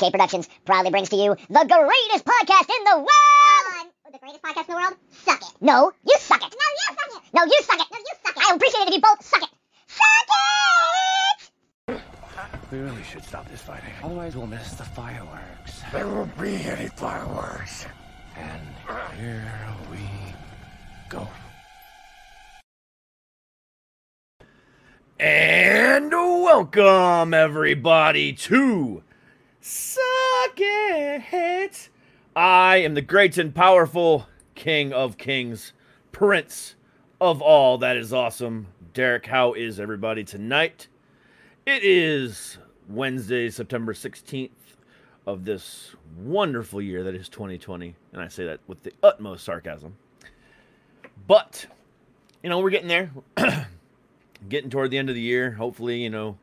home, Productions proudly brings to you the greatest podcast in the world! the greatest podcast in the world? Suck it. No, you suck it. No, you suck it. No, you suck it. No, you suck it. I appreciate it if you both suck it. Suck it! We really should stop this fighting. Otherwise, we'll miss the fireworks. There won't be any fireworks. And here we go. And welcome everybody to Suck It. I am the great and powerful King of Kings, Prince of all that is awesome. Derek, how is everybody tonight? It is Wednesday, September 16th of this wonderful year that is 2020, and I say that with the utmost sarcasm. But, you know, we're getting there. getting toward the end of the year. Hopefully, you know,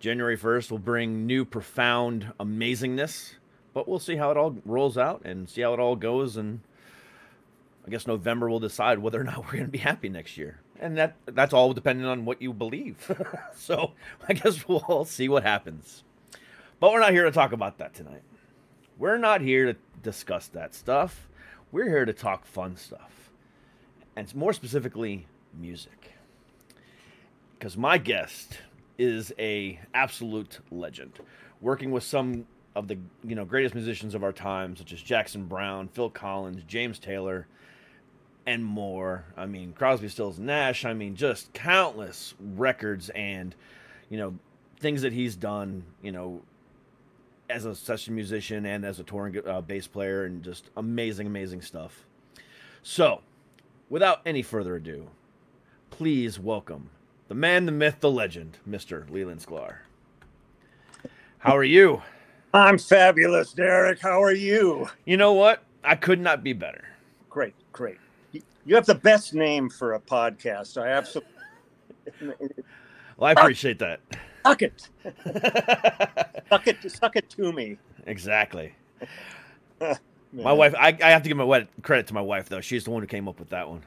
January 1st will bring new profound amazingness, but we'll see how it all rolls out and see how it all goes. And I guess November will decide whether or not we're going to be happy next year. And that that's all depending on what you believe. so I guess we'll all see what happens. But we're not here to talk about that tonight. We're not here to discuss that stuff. We're here to talk fun stuff. And more specifically, music because my guest is a absolute legend, working with some of the you know greatest musicians of our time, such as Jackson Browne, Phil Collins, James Taylor, and more. I mean Crosby, Stills, Nash. I mean just countless records and you know things that he's done. You know as a session musician and as a touring uh, bass player, and just amazing, amazing stuff. So, without any further ado, please welcome the man, the myth, the legend, Mr. Leland Sklar. How are you? I'm fabulous, Derek. How are you? You know what? I could not be better. Great, great. You- have the best name for a podcast. I absolutely Well, I appreciate that. suck it. suck it. Suck it to me. exactly. My wife, I, I have to give my credit to my wife, though. She's the one who came up with that one.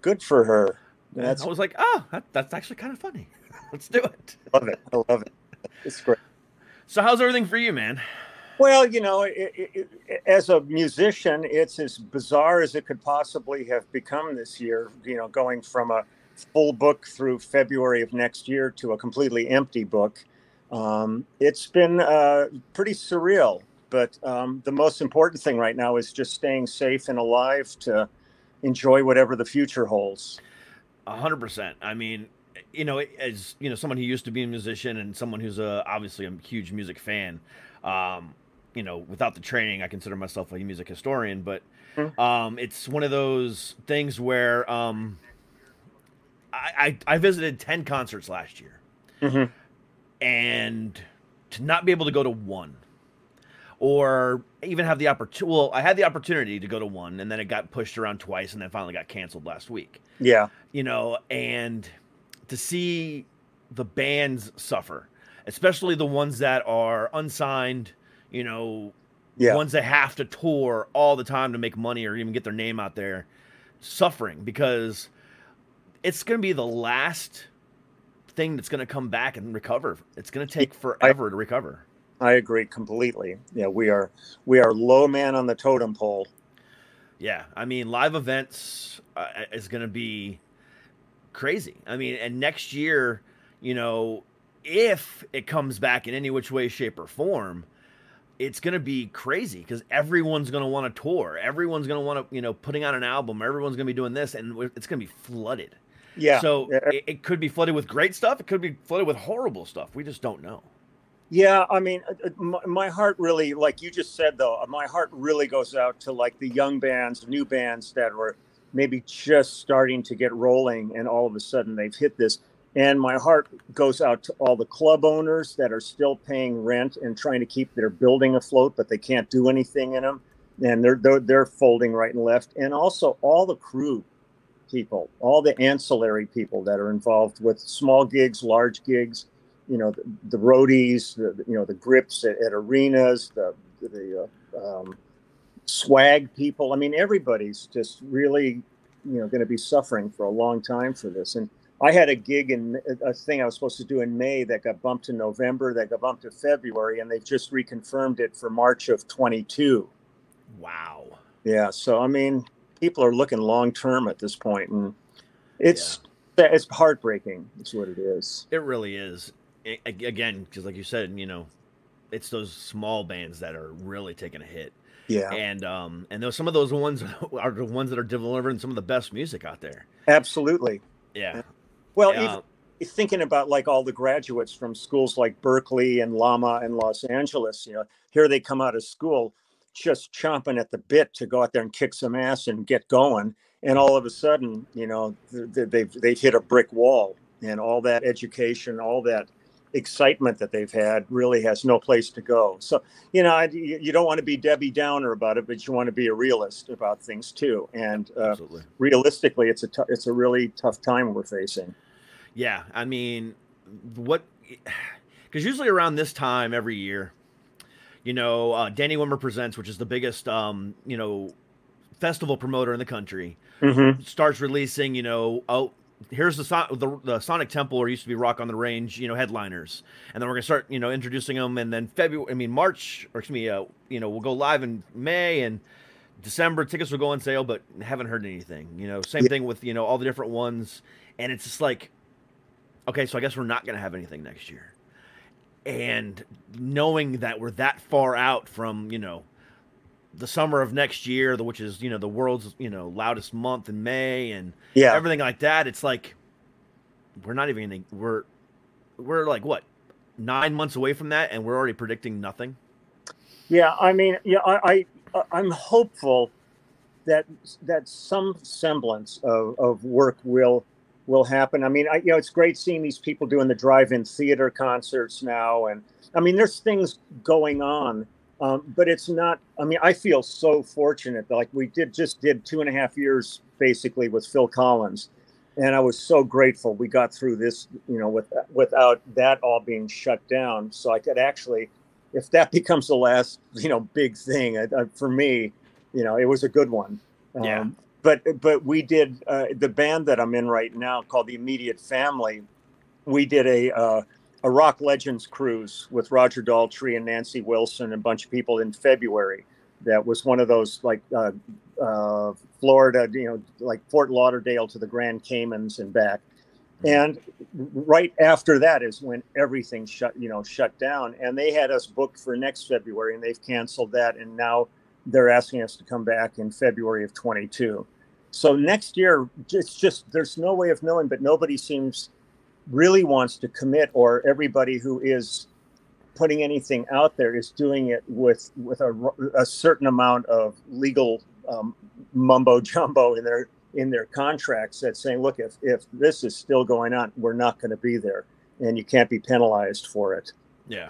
Good for her. That's I was like, oh, that, that's actually kind of funny. Let's do it. love it. I love it. It's great. So, how's everything for you, man? Well, you know, it, it, it, as a musician, it's as bizarre as it could possibly have become this year. You know, going from a full book through February of next year to a completely empty book. Um, it's been uh, pretty surreal. But um, the most important thing right now is just staying safe and alive to enjoy whatever the future holds. A hundred percent. I mean, you know, as you know, someone who used to be a musician and someone who's a obviously a huge music fan. Um, you know, without the training, I consider myself a music historian, but Mhm. um, it's one of those things where um, I, I I visited ten concerts last year, Mhm. and to not be able to go to one, or even have the opportunity. Well, I had the opportunity to go to one, and then it got pushed around twice, and then finally got canceled last week Yeah. you know, and to see the bands suffer, especially the ones that are unsigned, you know, Yeah. ones that have to tour all the time to make money or even get their name out there, suffering because it's going to be the last thing that's going to come back and recover. It's going to take forever to recover. I agree completely. Yeah, we are we are low man on the totem pole. Yeah, I mean, live events uh, is going to be crazy. I mean, and next year, you know, if it comes back in any which way, shape, or form, it's going to be crazy because everyone's going to want to tour. Everyone's going to want to, you know, putting out an album. Everyone's going to be doing this, and it's going to be flooded. Yeah. So Yeah. it, it could be flooded with great stuff. It could be flooded with horrible stuff. We just don't know. Yeah, I mean, uh, uh, my, heart really, like you just said, though, uh, my heart really goes out to like the young bands, new bands that were maybe just starting to get rolling, and all of a sudden they've hit this. And my heart goes out to all the club owners that are still paying rent and trying to keep their building afloat, but they can't do anything in them, and they're they're, they're folding right and left. And also all the crew people, all the ancillary people that are involved with small gigs, large gigs you know the, the roadies, the, you know the grips at, at arenas, the the uh, um, swag people. I mean, everybody's just really you know going to be suffering for a long time for this. And I had a gig in a thing I was supposed to do in May that got bumped to November, that got bumped to February, and they've just reconfirmed it for March of 22. Wow. Yeah, so I mean, people are looking long term at this point, and it's it's heartbreaking. It's what it is. It really is. Again, because like you said, you know, it's those small bands that are really taking a hit. Yeah, And um and those some of those ones are the ones that are delivering some of the best music out there. absolutely. Yeah. Well, Yeah. even thinking about like all the graduates from schools like Berklee and Lama and Los Angeles, you know, here they come out of school just chomping at the bit to go out there and kick some ass and get going, and all of a sudden, you know, th- th- they've they've hit a brick wall, and all that education, all that excitement that they've had really has no place to go. So, you know, I, you don't want to be Debbie Downer about it, but you want to be a realist about things too. And uh, realistically, it's a it's a really tough time we're facing. Yeah, I mean, what? Because usually around this time every year, you know, uh, Danny Wimmer presents, which is the biggest, um, you know, festival promoter in the country, Mm-hmm. starts releasing, you know, oh, here's the, Son- the the Sonic Temple, or used to be Rock on the Range, you know, headliners, and then we're gonna start, you know, introducing them, and then February, I mean March, or excuse me, uh, you know, we'll go live in May and. December tickets will go on sale, but haven't heard anything. You know, same Yeah. thing with you know all the different ones, and it's just like, okay, so I guess we're not going to have anything next year. And knowing that we're that far out from, you know, the summer of next year, the, which is, you know, the world's, you know, loudest month in May and Yeah. everything like that, it's like we're not even gonna, we're we're like what? 9 months away from that and we're already predicting nothing. Yeah, I mean, yeah, I, I I'm hopeful that that some semblance of, of work will will happen. I mean, I, you know, it's great seeing these people doing the drive-in theater concerts now, and I mean, there's things going on, um, but it's not. I mean, I feel so fortunate. Like we did just did two and a half years basically with Phil Collins, and I was so grateful we got through this. You know, with without that all being shut down, so I could actually if that becomes the last, you know, big thing uh, uh, for me, you know, it was a good one. Yeah. Um, but but we did uh, the band that I'm in right now called the Immediate Family. We did a uh, a rock legends cruise with Roger Daltrey and Nancy Wilson and a bunch of people in February. That was one of those like uh, uh, Florida, you know, like Fort Lauderdale to the Grand Caymans and back. And right after that is when everything shut, you know, shut down. And they had us booked for next February, and they've canceled that. And now they're asking us to come back in February of 22. So next year, it's just there's no way of knowing, but nobody seems really wants to commit, or everybody who is putting anything out there is doing it with with a, a certain amount of legal um, mumbo jumbo in their in their contracts that's saying, look, if if this is still going on, we're not going to be there, and you can't be penalized for it. Yeah.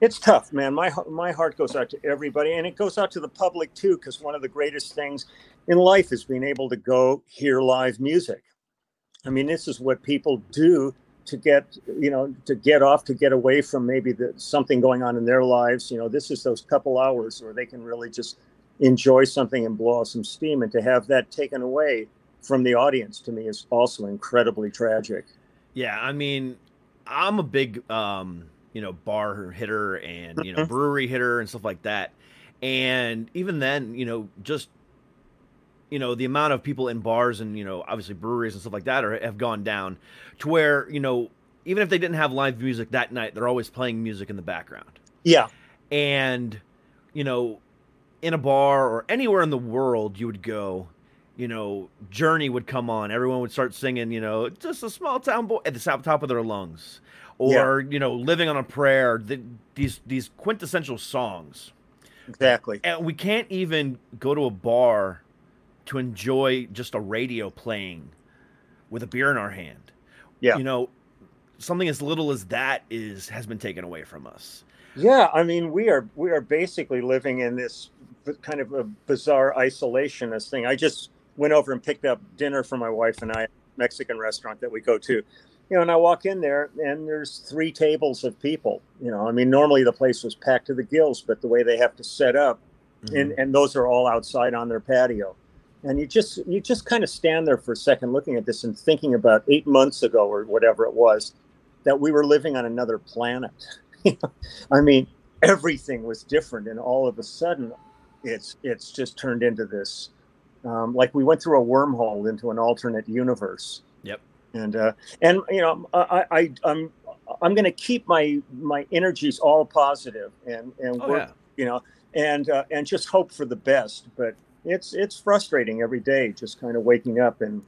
It's tough, man. My my heart goes out to everybody, and it goes out to the public too, because one of the greatest things in life is being able to go hear live music. I mean, this is what people do to get you know to get off to get away from maybe the, something going on in their lives. You know, this is those couple hours where they can really just enjoy something and blow off some steam, and to have that taken away from the audience to me is also incredibly tragic. Yeah, I mean, I'm a big um, you know, bar hitter and, you know, Mhm. brewery hitter and stuff like that. And even then, you know, just you know, the amount of people in bars and, you know, obviously breweries and stuff like that are, have gone down to where, you know, even if they didn't have live music that night, they're always playing music in the background. Yeah, And you know, in a bar or anywhere in the world you would go, you know, Journey would come on. Everyone would start singing, you know, just a small town boy at the top, of their lungs, or you know, living on a prayer. The, these these quintessential songs, Exactly. and we can't even go to a bar to enjoy just a radio playing with a beer in our hand. Yeah. you know, something as little as that is has been taken away from us. Yeah, I mean, we are we are basically living in this kind of a bizarre isolationist thing. I just went over and picked up dinner for my wife and I, Mexican restaurant that we go to. You know, and I walk in there and there's three tables of people. You know, I mean, normally the place was packed to the gills, but the way they have to set up, and mm-hmm. and those are all outside on their patio. And you just you just kind of stand there for a second looking at this and thinking about eight months ago or whatever it was that we were living on another planet. I mean, everything was different, and all of a sudden, it's it's just turned into this. Um, like we went through a wormhole into an alternate universe. Yep. And uh, and you know, I, I I'm I'm going to keep my my energies all positive and and Oh work, yeah. you know, and uh, and just hope for the best. But it's it's frustrating every day, just kind of waking up and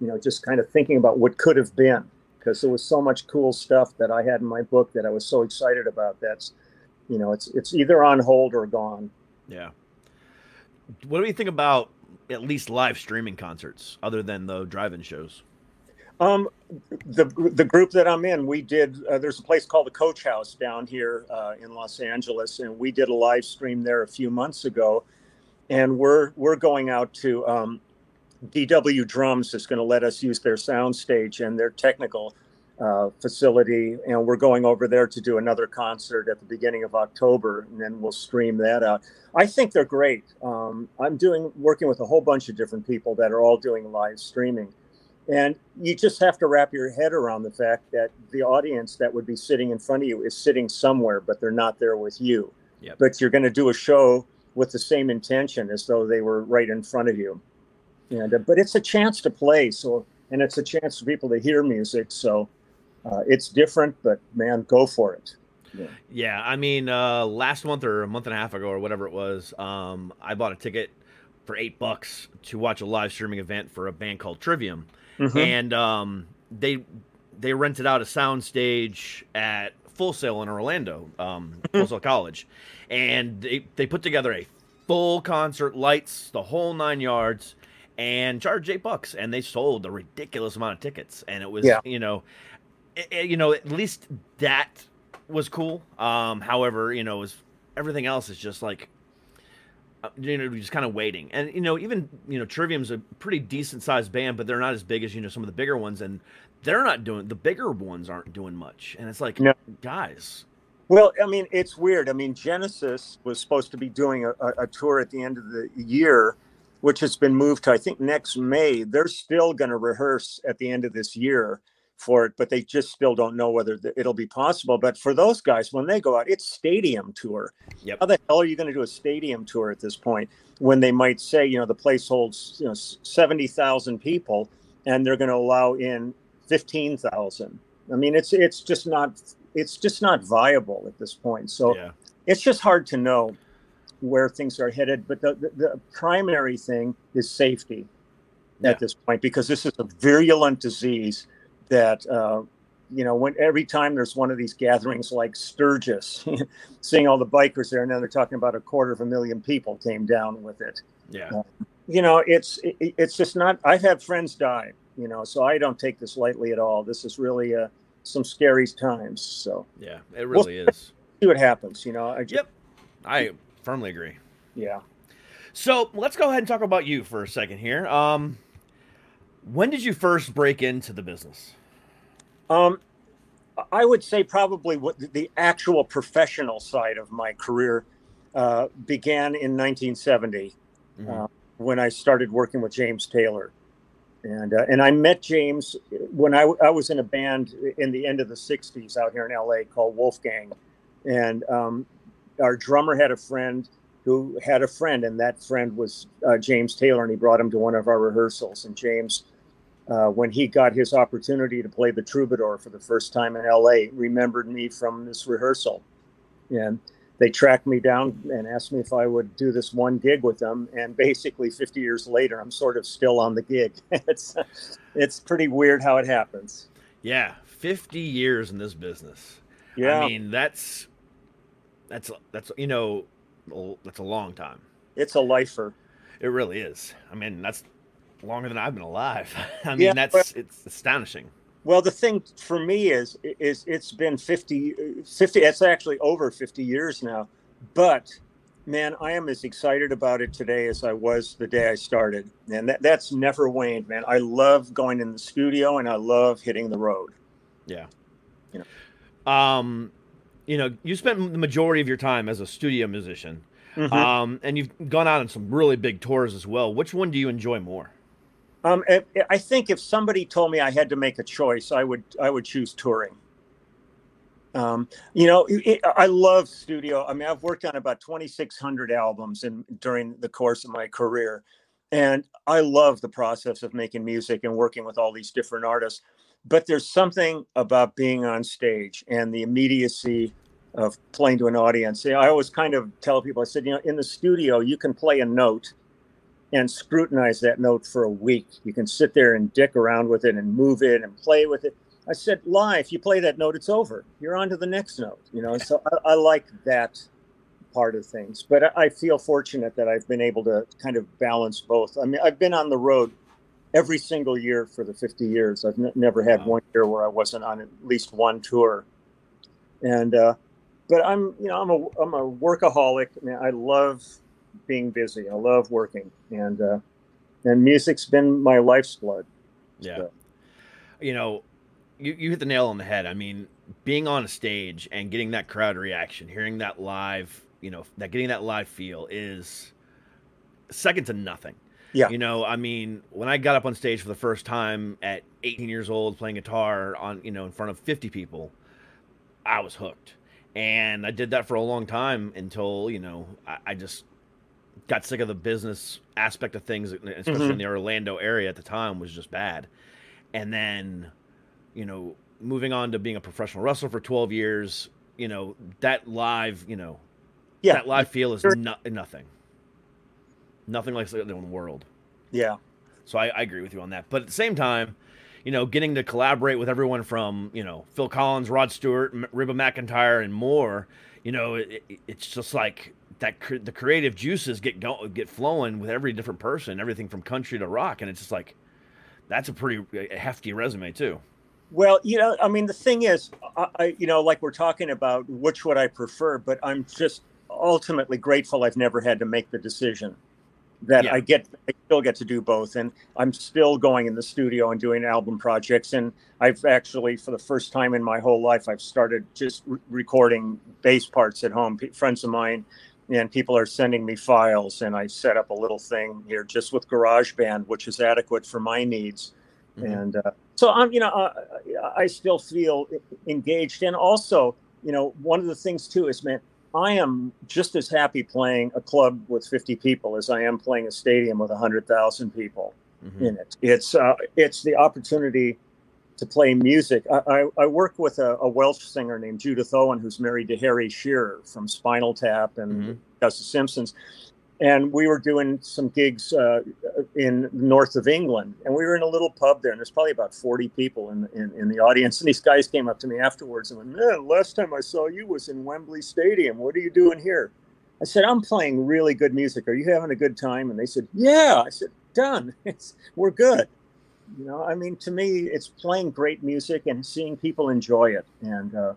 you know, just kind of thinking about what could have been because there was so much cool stuff that I had in my book that I was so excited about. That's, you know, it's it's either on hold or gone. Yeah. What do you think about at least live streaming concerts other than the drive-in shows? Um, the the group that I'm in, we did. Uh, there's a place called the Coach House down here uh, in Los Angeles, and we did a live stream there a few months ago. And we're we're going out to um, DW Drums is going to let us use their sound stage and their technical uh, facility, and we're going over there to do another concert at the beginning of October, and then we'll stream that out. I think they're great. Um, I'm doing working with a whole bunch of different people that are all doing live streaming. And you just have to wrap your head around the fact that the audience that would be sitting in front of you is sitting somewhere, but they're not there with you. Yep. But you're going to do a show with the same intention as though they were right in front of you. And uh, but it's a chance to play, so and it's a chance for people to hear music. So uh, it's different, but man, go for it. Yeah, I mean, uh, last month or a month and a half ago or whatever it was, um, I bought a ticket for eight bucks to watch a live streaming event for a band called Trivium, Mhm. and um, they they rented out a sound stage at Full Sail in Orlando, um, Full Sail College, and they they put together a full concert, lights, the whole nine yards, and charged eight bucks, and they sold a ridiculous amount of tickets, and it was Yeah. you know, i- i- you know at least that was cool. Um, however, you know, it was everything else is just like. uh, You know, just kind of waiting, and you know, even you know, Trivium's a pretty decent sized band, but they're not as big as you know some of the bigger ones, and they're not doing the bigger ones aren't doing much, and it's like, No. guys, Well, I mean, it's weird. I mean, Genesis was supposed to be doing a, a, tour at the end of the year, which has been moved to, I think, next May. They're still going to rehearse at the end of this year for it, but they just still don't know whether th- it'll be possible. But for those guys, when they go out, it's stadium tour. Yep. How the hell are you going to do a stadium tour at this point when they might say, you know, the place holds, you know, 70,000 people and they're going to allow in 15,000? I mean, it's it's just not it's just not viable at this point. So yeah, it's just hard to know where things are headed. But the, the, the primary thing is safety Yeah. at this point because this is a virulent disease that uh, you know when every time there's one of these gatherings like Sturgis, seeing all the bikers there, and then they're talking about a quarter of a million people came down with it. yeah, You know, it's it, it's just not. I've had friends die. You know, so I don't take this lightly at all. This is really uh, some scary times. So yeah. It really is. see what happens. You know, I just, Yep, I firmly agree. yeah. So let's go ahead and talk about you for a second here. Um, when did you first break into the business? Um, I would say probably what the actual professional side of my career uh, began in 1970 Mhm. uh, when I started working with James Taylor, and uh, and I met James when I, I was in a band in the end of the 60s out here in LA called Wolfgang, and um, our drummer had a friend who had a friend, and that friend was uh, James Taylor, and he brought him to one of our rehearsals, and James uh, when he got his opportunity to play the troubadour for the first time in LA, remembered me from this rehearsal. And they tracked me down and asked me if I would do this one gig with them. And basically, 50 years later, I'm sort of still on the gig. it's it's pretty weird how it happens. Yeah, 50 years in this business. Yeah, I mean, that's that's that's you know, that's a long time. it's a lifer. It really is. I mean, that's longer than I've been alive. I mean, Yeah, that's it's astonishing. Well, the thing for me is is it's been 50, 50 It's actually over 50 years now. But man, I am as excited about it today as I was the day I started, and that, that's never waned, man. I love going in the studio and I love hitting the road. Yeah. You Um, you know, you spent the majority of your time as a studio musician, Mhm. um, and you've gone out on some really big tours as well. Which one do you enjoy more? Um, I- think if somebody told me I had to make a choice, I would I would choose touring. Um, you know, it, I love studio. I mean, I've worked on about 2,600 albums in during the course of my career, and I love the process of making music and working with all these different artists. But there's something about being on stage and the immediacy of playing to an audience. I always kind of tell people, I said, you know, in the studio, you can play a note and scrutinize that note for a week. You can sit there and dick around with it and move it and play with it. I said, live, you play that note, it's over. You're on to the next note. You know, so I, I like that part of things. But I, I feel fortunate that I've been able to kind of balance both. I mean, I've been on the road every single year for the 50 years. I've n- never had Wow. one year where I wasn't on at least one tour. And, uh, but I'm, you know, I'm a, I'm a workaholic. I, mean, I love being busy. I love working, and uh, and music's been my life's blood. Yeah. So- You know, you, you hit the nail on the head. I mean, being on a stage and getting that crowd reaction, hearing that live, you know, that getting that live feel is second to nothing. Yeah. You know, I mean, when I got up on stage for the first time at 18 years old playing guitar on, you know, in front of 50 people, I was hooked. And I did that for a long time until, you know, I, I just got sick of the business aspect of things, especially Mhm. in the Orlando area at the time was just bad. And then, you know, moving on to being a professional wrestler for 12 years, you know, that live, you know, Yeah, that live feel is Sure. no, nothing. Nothing like in the world. yeah, So I, I agree with you on that. But at the same time, you know, getting to collaborate with everyone from, you know, Phil Collins, Rod Stewart, M- McEntire, and more, you know, it, it, it's just like that cr- the creative juices get go- get flowing with every different person, everything from country to rock. And it's just like, that's a pretty uh, hefty resume, too. Well, you know, I mean, the thing is, I, I, you know, like we're talking about, which would I prefer? But I'm just ultimately grateful I've never had to make the decision. That Yeah. I get, I still get to do both, and I'm still going in the studio and doing album projects. And I've actually, for the first time in my whole life, I've started just re- recording bass parts at home. P- friends of mine and people are sending me files, and I set up a little thing here just with GarageBand, which is adequate for my needs Mhm. and uh, so I'm, you know, uh, I still feel engaged, and also, you know, one of the things too is, man, I am just as happy playing a club with 50 people as I am playing a stadium with 100,000 people Mhm. in it. It's uh, it's the opportunity to play music. I, I, I work with a, a Welsh singer named Judith Owen, who's married to Harry Shearer from Spinal Tap and Mhm. does The Simpsons. And we were doing some gigs uh, in north of England, and we were in a little pub there, and there's probably about 40 people in, in, in the audience. And these guys came up to me afterwards and went, "Man, last time I saw you was in Wembley Stadium. What are you doing here?" I said, "I'm playing really good music. Are you having a good time?" And they said, "Yeah." I said, "Done. It's we're good." You know, I mean, to me, it's playing great music and seeing people enjoy it. And uh,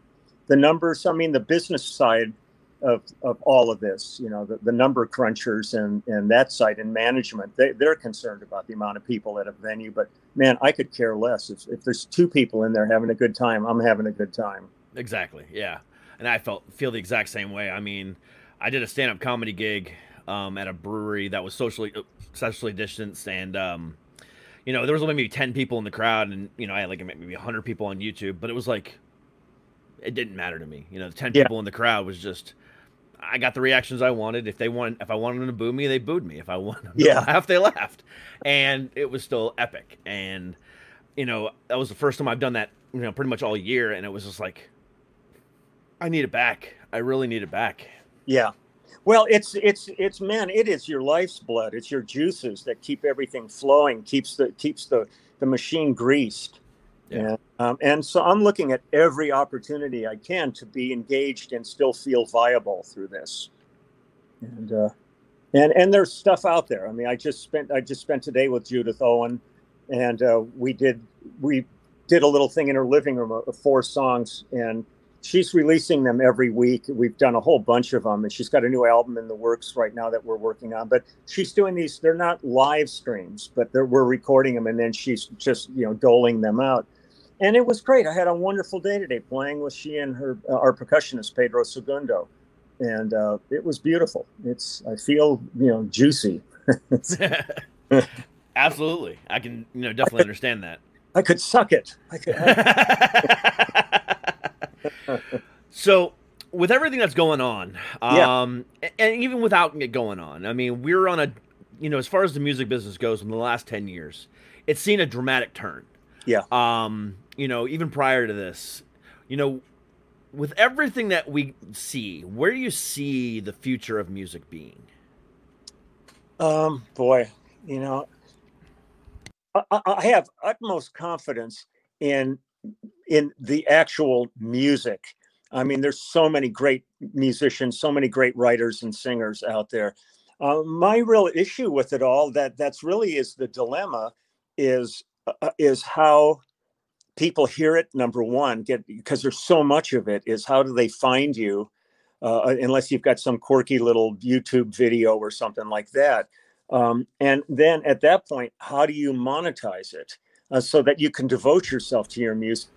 the numbers, I mean, the business side of, of all of this, you know, the, the number crunchers and, and that side and management, they, they're concerned about the amount of people at a venue. But man, I could care less. If, if there's two people in there having a good time, I'm having a good time. Exactly. Yeah. And I felt feel the exact same way. I mean, I did a stand up comedy gig um, at a brewery that was socially socially distanced, and um, you know there was only maybe ten people in the crowd, and you know I had like maybe hundred people on YouTube, but it was like it didn't matter to me. You know, the ten Yeah. people in the crowd was just. I got the reactions I wanted. If they want, if I wanted them to boo me, they booed me. If I wanted them to Yeah. laugh, they laughed, and it was still epic. And you know, that was the first time I've done that. You know, pretty much all year, and it was just like, I need it back. I really need it back. Yeah. Well, it's it's it's man, it is your life's blood. It's your juices that keep everything flowing, keeps the keeps the the machine greased. Yeah. And, um, and so I'm looking at every opportunity I can to be engaged and still feel viable through this. And uh, and and there's stuff out there. I mean, I just spent I just spent today with Judith Owen, and uh, we did we did a little thing in her living room of four songs, and she's releasing them every week. We've done a whole bunch of them, and she's got a new album in the works right now that we're working on. But she's doing these; they're not live streams, but they're, we're recording them, and then she's just you know doling them out. And it was great. I had a wonderful day today playing with she and her uh, our percussionist Pedro Segundo, and uh, it was beautiful. It's I feel you know juicy. Absolutely, I can you know definitely understand that. I could suck it. I could. so with everything that's going on um a- and even without it going on i mean we're on a you know as far as the music business goes in the last 10 years it's seen a dramatic turn. Yeah. um you know even prior to this you know with everything that we see where do you see the future of music being? Um, boy, you know, I I have utmost confidence in in the actual music. I mean, there's so many great musicians, so many great writers and singers out there. Uh, my real issue with it all that that's really is the dilemma is uh, is how people hear it. Number one, get because there's so much of it. Is how do they find you? uh, unless you've got some quirky little YouTube video or something like that. Um, and then at that point, how do you monetize it uh, so that you can devote yourself to your music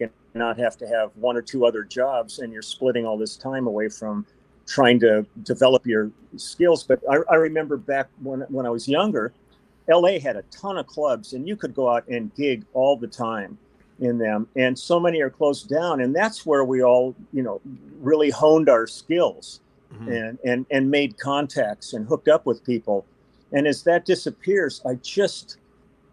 and not have to have one or two other jobs and you're splitting all this time away from trying to develop your skills. But I, I remember back when, when I was younger, LA had a ton of clubs and you could go out and gig all the time in them and so many are closed down and that's where we all you know really honed our skills Mhm. and and and made contacts and hooked up with people and as that disappears i just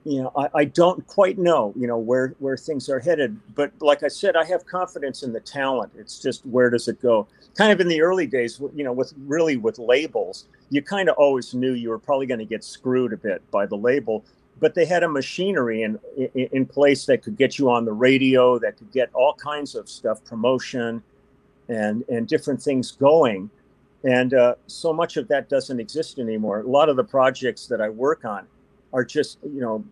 you know I, I don't quite know you know where where things are headed but like i said i have confidence in the talent. It's just where does it go? Kind of in the early days you know with really with labels you kind of always knew you were probably going to get screwed a bit by the label but they had a machinery in, in in place that could get you on the radio that could get all kinds of stuff promotion and and different things going and uh, so much of that doesn't exist anymore. A lot of the projects that i work on are just you know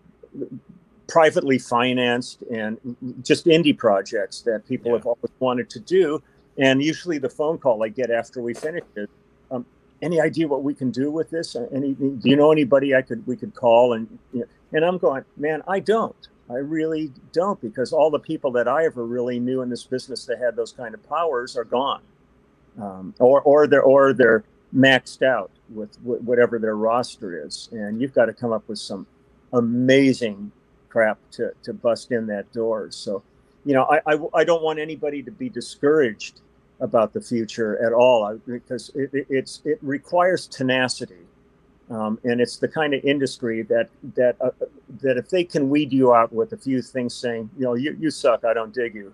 privately financed and just indie projects that people Yeah. have always wanted to do. And usually the phone call i get after we finish it um, any idea what we can do with this? Any do you know anybody i could we could call? And you know, and i'm going man i don't. I really don't because all the people that i ever really knew in this business that had those kind of powers are gone. Um, or or they're or they're maxed out with wh- whatever their roster is. And you've got to come up with some amazing crap to, to bust in that door. So you know I, I i don't want anybody to be discouraged about the future at all I- because it, it, it's it requires tenacity. Um, and it's the kind of industry that that uh, that if they can weed you out with a few things saying you know you, you suck i don't dig you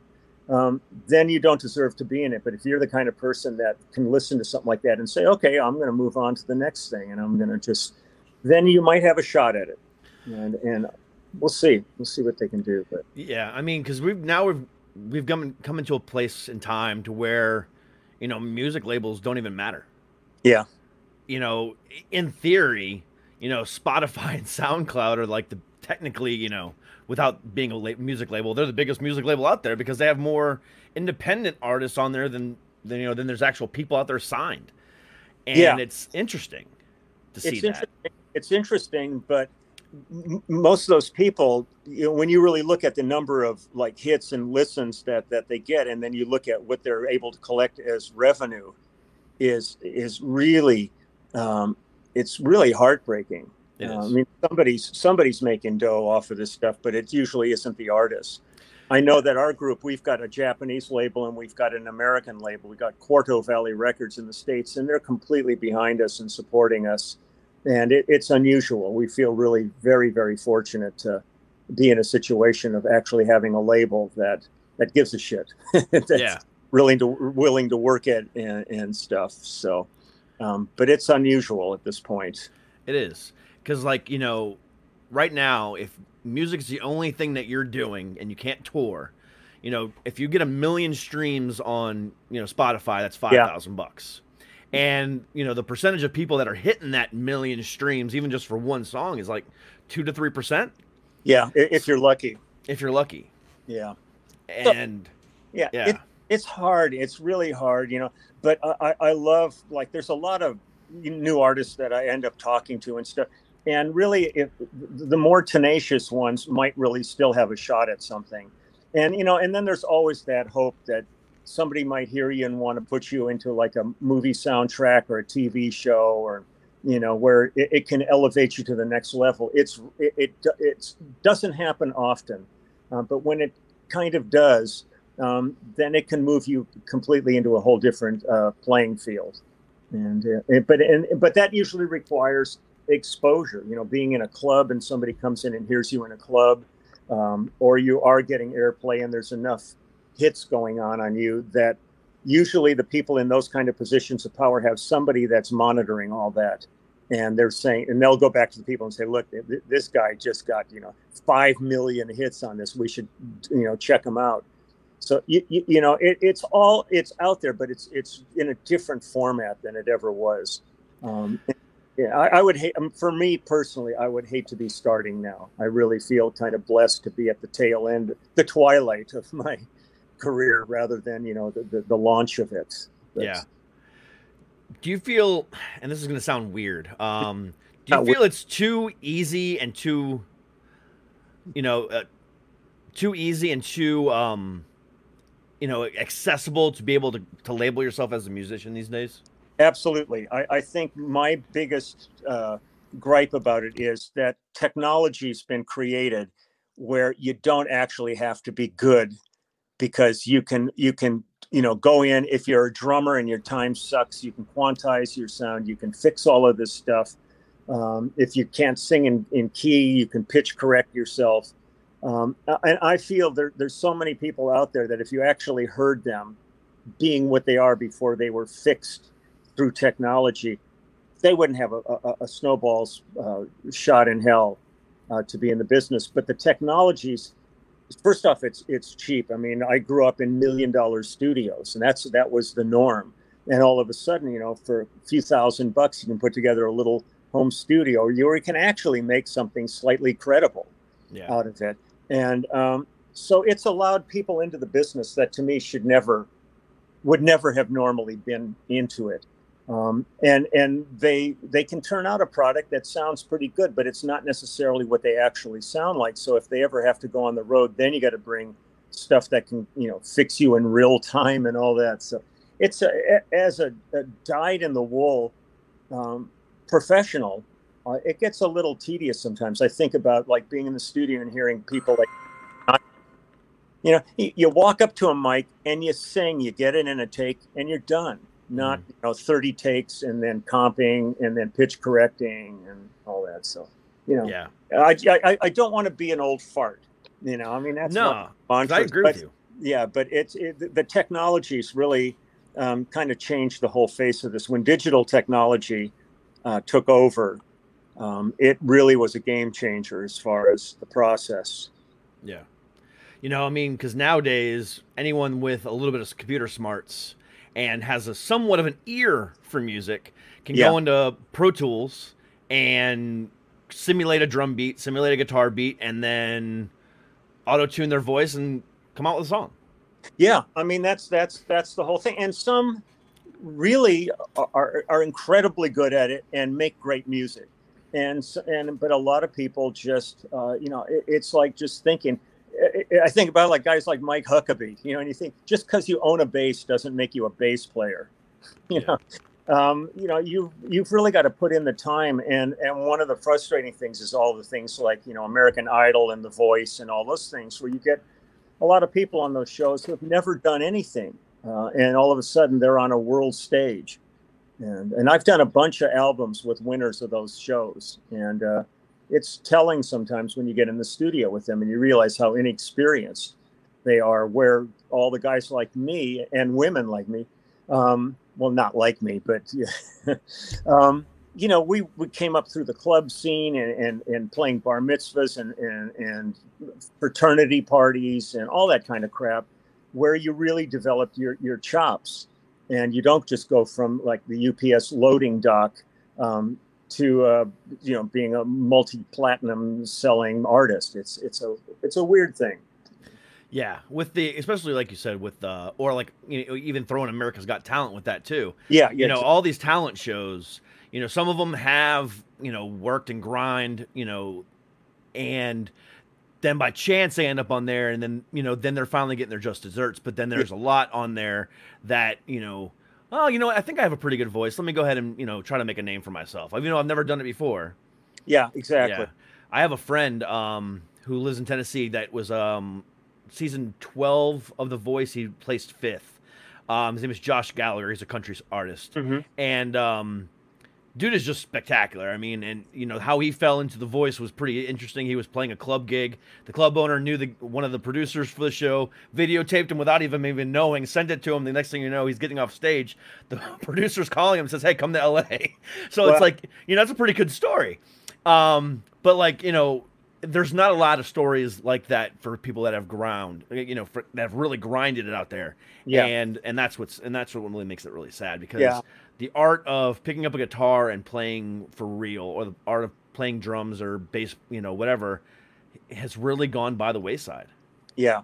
um, then you don't deserve to be in it. But if you're the kind of person that can listen to something like that and say okay i'm going to move on to the next thing and i'm going to just then you might have a shot at it. And and we'll see. We'll see what they can do but. Yeah, I mean, because we've now we've we've come come into a place in time to where, you know, music labels don't even matter. yeah. You know, in theory, you know, Spotify and SoundCloud are like the technically, you know, without being a la- music label, they're the biggest music label out there because they have more independent artists on there than than you know than there's actual people out there signed, and Yeah. it's interesting to see it's that. interesting. It's interesting, but m- most of those people, you know, when you really look at the number of like hits and listens that that they get, and then you look at what they're able to collect as revenue, is is really, um, it's really heartbreaking. It Uh. I mean, somebody's somebody's making dough off of this stuff, but it usually isn't the artist. I know that our group, we've got a Japanese label and we've got an American label. We got Quarto Valley Records in the states, and they're completely behind us and supporting us. And it, it's unusual. We feel really very, very fortunate to be in a situation of actually having a label that that gives a shit. That's- yeah, willing to willing to work it and, and stuff. So, um, but it's unusual at this point. It is because, like you know, right now, if music's the only thing that you're doing and you can't tour, you know, if you get a million streams on you know Spotify, that's five thousand bucks. And you know the percentage of people that are hitting that million streams, even just for one song, is like two to three percent. Yeah, if you're lucky. If you're lucky. Yeah. And Yeah. Yeah. It, it's hard. It's really hard, you know. But I I love like there's a lot of new artists that I end up talking to and stuff. And really, if the more tenacious ones might really still have a shot at something. And you know, and then there's always that hope that somebody might hear you and want to put you into like a movie soundtrack or a TV show or you know where it, it can elevate you to the next level. It's it it, it doesn't happen often, uh, but when it kind of does, um, then it can move you completely into a whole different uh, playing field. And uh, it- but and but that usually requires exposure. You know, being in a club and somebody comes in and hears you in a club, um, or you are getting airplay and there's enough hits going on on you that usually the people in those kind of positions of power have somebody that's monitoring all that. And they're saying and they'll go back to the people and say look th- th- this guy just got you know 5 million hits on this. We should you know check him out. So you, you, you know it, it's all it's out there but it's it's in a different format than it ever was. Um, yeah I, I would hate um, for me personally i would hate to be starting now i really feel kind of blessed to be at the tail end the twilight of my career rather than you know the, the, the launch of it But- yeah. Do you feel and this is going to sound weird. Um do you we- feel it's too easy and too you know, uh, too easy and too um you know, accessible to be able to to label yourself as a musician these days? Absolutely. I, I think my biggest uh, gripe about it is that technology's been created where you don't actually have to be good because you can you can you know go in if you're a drummer and your time sucks you can quantize your sound you can fix all of this stuff um, if you can't sing in, in key you can pitch correct yourself um, and i feel there, there's so many people out there that if you actually heard them being what they are before they were fixed through technology, they wouldn't have a, a, a snowball's uh, shot in hell uh, to be in the business. But the technologies, first off, it's it's cheap. I mean, I grew up in million dollar studios, and that's that was the norm. And all of a sudden, you know, for a few thousand bucks, you can put together a little home studio, or you can actually make something slightly credible Yeah. out of it. And um, so it's allowed people into the business that to me should never, would never have normally been into it. Um, and and they they can turn out a product that sounds pretty good, but it's not necessarily what they actually sound like. So if they ever have to go on the road, then you got to bring stuff that can you know fix you in real time and all that. So it's a, as a, a dyed in the wool um, professional uh, it gets a little tedious sometimes. I think about like being in the studio and hearing people like, you know, you, you walk up to a mic and you sing, you get it in a take, and you're done. Not you know thirty takes and then comping and then pitch correcting and all that. So you know, Yeah. I, I I don't want to be an old fart. You know, I mean that's No. mantra, I agree but- with you. yeah but it's it, the technologies really um, kind of changed the whole face of this when digital technology uh, took over um, it really was a game changer as far as the process Yeah. You know, I mean, because nowadays, anyone with a little bit of computer smarts and has a somewhat of an ear for music can Yeah. go into Pro Tools and simulate a drum beat, simulate a guitar beat, and then auto tune their voice and come out with a song. yeah i mean that's that's that's the whole thing and some really are, are incredibly good at it and make great music and and but a lot of people just uh, you know it, it's like just thinking I- think about like guys like Mike Huckabee, you know, and you think just because you own a bass doesn't make you a bass player, you know. Um, you know, you you've really got to put in the time, and and one of the frustrating things is all the things like you know American Idol and The Voice and all those things where you get a lot of people on those shows who have never done anything, uh, and all of a sudden they're on a world stage, and and I've done a bunch of albums with winners of those shows, and uh, it's telling sometimes when you get in the studio with them and you realize how inexperienced they are where all the guys like me and women like me um, well not like me but um, you know we, we came up through the club scene and, and, and playing bar mitzvahs and, and, and fraternity parties and all that kind of crap where you really develop your, your chops. And you don't just go from like the ups loading dock um, to uh, you know being a multi-platinum selling artist. It's it's a it's a weird thing. Yeah, with the especially like you said with uh or like you know, even throwing America's Got Talent with that too. yeah You know, all these talent shows, you know, some of them have, you know, worked and grind, you know, and then by chance they end up on there and then, you know, then they're finally getting their just desserts, but then there's a lot on there that, you know, oh, you know, what, I think I have a pretty good voice. Let me go ahead and, you know, try to make a name for myself. Even though I've never done it before. yeah exactly Yeah. I have a friend um, who lives in Tennessee that was um, season 12 of The Voice. He placed fifth. Um, his name is Josh Gallagher. He's a country artist. Mhm. And um, dude is just spectacular. I mean, and you know how he fell into The Voice was pretty interesting. He was playing a club gig. The club owner knew the one of the producers for the show, videotaped him without even even knowing, sent it to him. The next thing you know, he's getting off stage. The producer's calling him, says, "Hey, come to LA." So Well- it's like you know, that's a pretty good story. Um, but like you know, there's not a lot of stories like that for people that have ground, you know, for, that have really grinded it out there. Yeah. And and that's what's and that's what really makes it really sad because Yeah. The art of picking up a guitar and playing for real, or the art of playing drums or bass, you know, whatever, has really gone by the wayside. Yeah,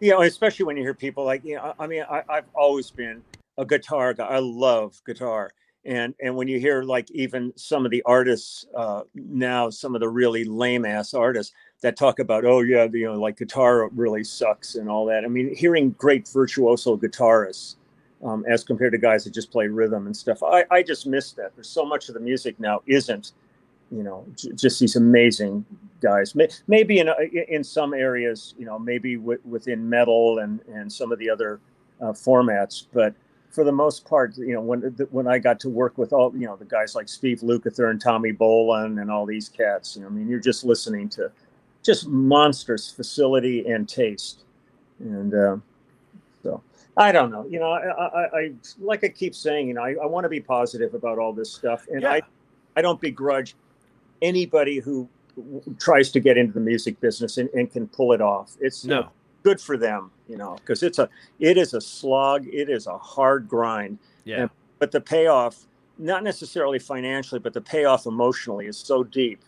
you know, especially when you hear people like, you know, I mean, I, I've always been a guitar guy. I love guitar, and and when you hear like even some of the artists uh, now, some of the really lame ass artists that talk about, oh yeah, you know, like guitar really sucks and all that. I mean, hearing great virtuoso guitarists. Um, as compared to guys that just play rhythm and stuff, I, I just miss that. There's so much of the music now isn't, you know, j- just these amazing guys. Maybe in in some areas, you know, maybe w- within metal and and some of the other uh, formats, but for the most part, you know, when when I got to work with all, you know, the guys like Steve Lukather and Tommy Bolin and all these cats, you know, I mean, you're just listening to just monstrous facility and taste, and uh, I don't know, you know, I, I, I like I keep saying, you know, I, I want to be positive about all this stuff, and I Yeah. I don't begrudge anybody who tries to get into the music business and, and can pull it off. It's uh, No. good for them, you know, because it's a it is a slog, it is a hard grind, Yeah. And- but the payoff, not necessarily financially, but the payoff emotionally is so deep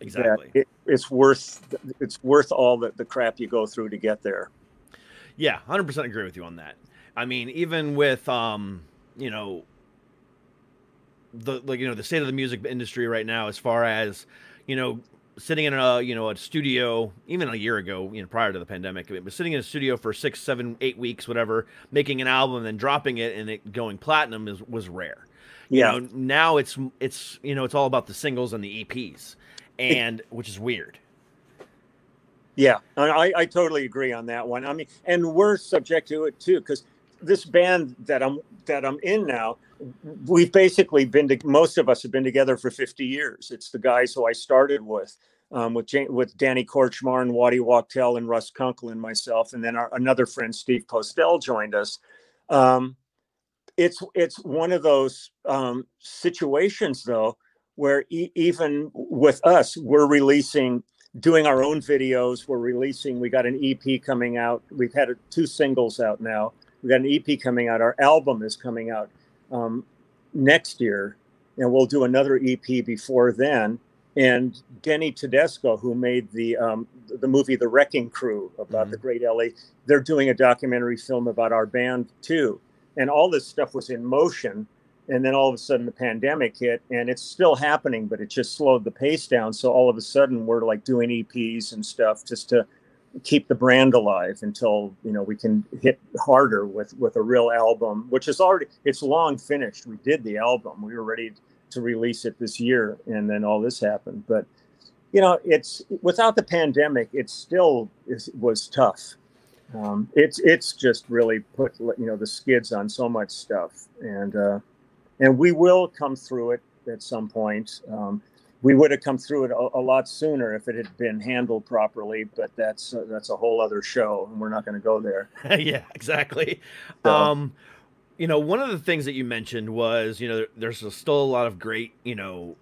Exactly. it, it's worth it's worth all the, the crap you go through to get there. Yeah, hundred percent agree with you on that. I mean, even with um, you know, the like you know the state of the music industry right now, as far as you know, sitting in a you know a studio, even a year ago, you know, prior to the pandemic, it was sitting in a studio for six, seven, eight weeks, whatever, making an album and then dropping it and it going platinum is was rare. You Yeah. know, now it's it's you know it's all about the singles and the EPs, and which is weird. Yeah, I, I totally agree on that one. I mean, and we're subject to it too, because this band that I'm that I'm in now, we've basically been to most of us have been together for 50 years. It's the guys who I started with, um, with with Danny Kortchmar and Waddy Wachtel and Russ Kunkel and myself, and then our, another friend Steve Postell joined us. Um, it's it's one of those um, situations though where e- even with us, we're releasing doing our own videos. We're releasing. We got an EP coming out. We've had a, two singles out now. We got an EP coming out. Our album is coming out um, next year, and we'll do another EP before then. And Denny Tedesco, who made the um, the movie The Wrecking Crew about Mhm. the great LA, they're doing a documentary film about our band too. And all this stuff was in motion and then all of a sudden the pandemic hit and it's still happening but it just slowed the pace down. So all of a sudden we're like doing eps and stuff just to keep the brand alive until you know we can hit harder with with a real album which is already it's long finished. We did the album. We were ready to release it this year and then all this happened. But you know it's without the pandemic it still is, was tough. Um, it's it's just really put you know the skids on so much stuff. And uh and we will come through it at some point. Um, we would have come through it a, a, lot sooner if it had been handled properly. But that's uh, that's a whole other show, and we're not going to go there. yeah, exactly. So- Um, you know, one of the things that you mentioned was, you know, there- there's still a lot of great, you know,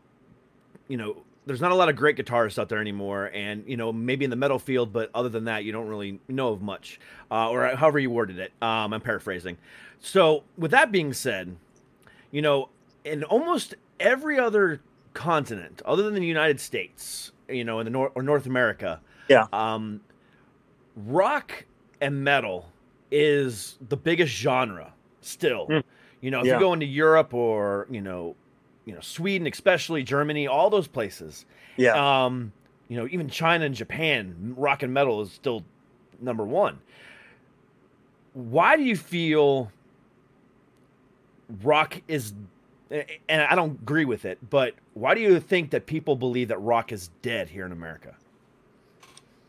you know, there's not a lot of great guitarists out there anymore, and you know, maybe in the metal field, but other than that, you don't really know of much, uh, or however you worded it. Um, I'm paraphrasing. So, with that being said, you know, in almost every other continent other than the United States, you know, in the North or North America, Yeah. um, rock and metal is the biggest genre still. Mm. You know, if Yeah. you go into Europe or you know, you know Sweden, especially Germany, all those places. Yeah, Um, you know, even China and Japan, rock and metal is still number one. Why do you feel rock is, and I don't agree with it, but why do you think that people believe that rock is dead here in America?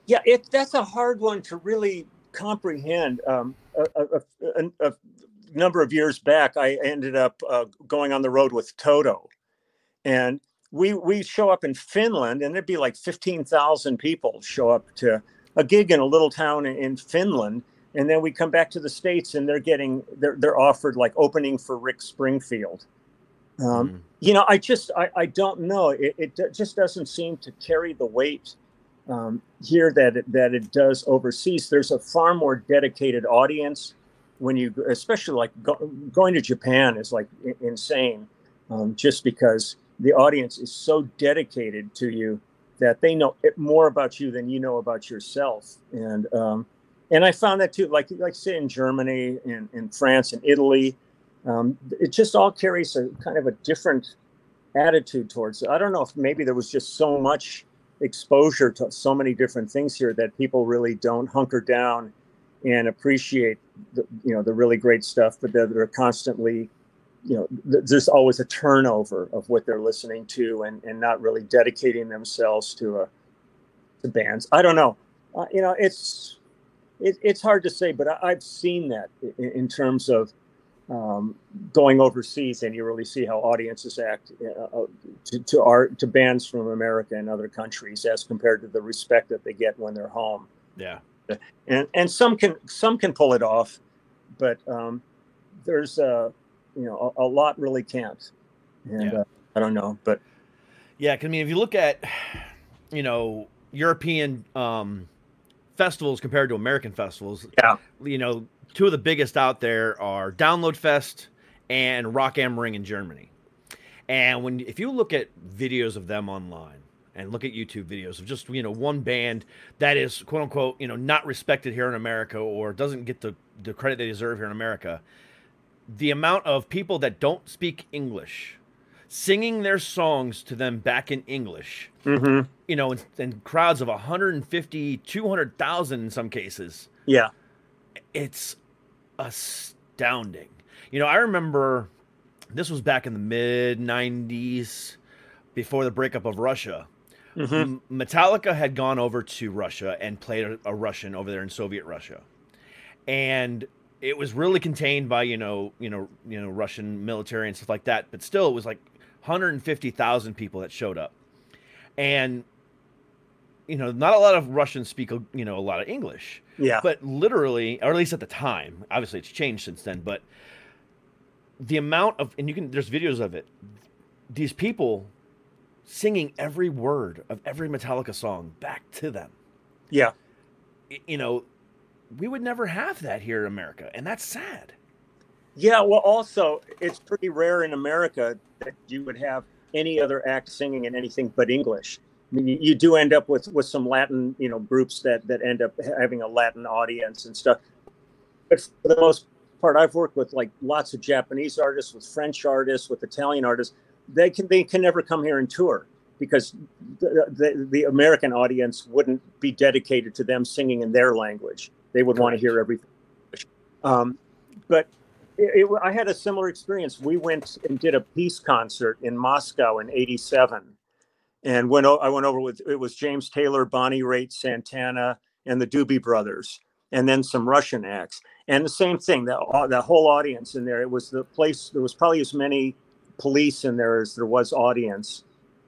yeah. It that's a hard one to really comprehend. Um, a, a, a, a number of years back, I ended up uh, going on the road with Toto, and we we show up in Finland, and there'd be like fifteen thousand people show up to a gig in a little town in, in Finland, and then we come back to the states, and they're getting they're they're offered like opening for Rick Springfield. Um, Mm. you know, I just I, I don't know. It, it just doesn't seem to carry the weight um, here that it, that it does overseas. There's a far more dedicated audience when you, especially like go, going to Japan is like insane, um, just because the audience is so dedicated to you that they know it more about you than you know about yourself. And um, and I found that too, like like say in Germany, in, in France, and Italy, um, it just all carries a kind of a different attitude towards it. I don't know if maybe there was just so much exposure to so many different things here that people really don't hunker down and appreciate the, you know the really great stuff, but they're, they're constantly you know there's always a turnover of what they're listening to and, and not really dedicating themselves to a to bands. I don't know. Uh, you know, it's it, it's hard to say, but I, I've seen that in, in terms of um, going overseas, and you really see how audiences act uh, uh, to, to art to bands from America and other countries as compared to the respect that they get when they're home. Yeah. And and some can some can pull it off, but um, there's uh, you know a, a lot really can't. And Yeah. uh, I don't know, but Yeah, I mean, if you look at, you know, European um, festivals compared to American festivals, Yeah. you know, two of the biggest out there are Download Fest and Rock am Ring in Germany. And when if you look at videos of them online and look at YouTube videos of just you know one band that is quote unquote you know not respected here in America or doesn't get the the credit they deserve here in America, the amount of people that don't speak English singing their songs to them back in English, Mhm. you know, in, in crowds of 150, 200,000 in some cases, yeah, it's astounding. You know, I remember this was back in the mid 90s before the breakup of Russia. Mhm. Metallica had gone over to Russia and played a, a Russian over there in Soviet Russia. And it was really contained by, you know, you know, you know, Russian military and stuff like that, but still it was like 150,000 people that showed up. And you know, not a lot of Russians speak, you know, a lot of English yeah, but literally, or at least at the time, obviously it's changed since then, but the amount of, and you can, there's videos of it, these people singing every word of every Metallica song back to them. yeah. You know, we would never have that here in America, and that's sad. Yeah, well, also, it's pretty rare in America that you would have any other act singing in anything but English. I mean, you, do end up with with some Latin, you know, groups that that end up having a Latin audience and stuff. But for the most part, I've worked with like lots of Japanese artists, with French artists, with Italian artists. They can they can never come here and tour because the, the, the American audience wouldn't be dedicated to them singing in their language. They would want to hear everything. Um, but it, it, I had a similar experience. We went and did a peace concert in Moscow in '87, and went. I went over with it was James Taylor, Bonnie Raitt, Santana, and the Doobie Brothers, and then some Russian acts. And the same thing. That uh, the whole audience in there. It was the place. There was probably as many police in there as there was audience,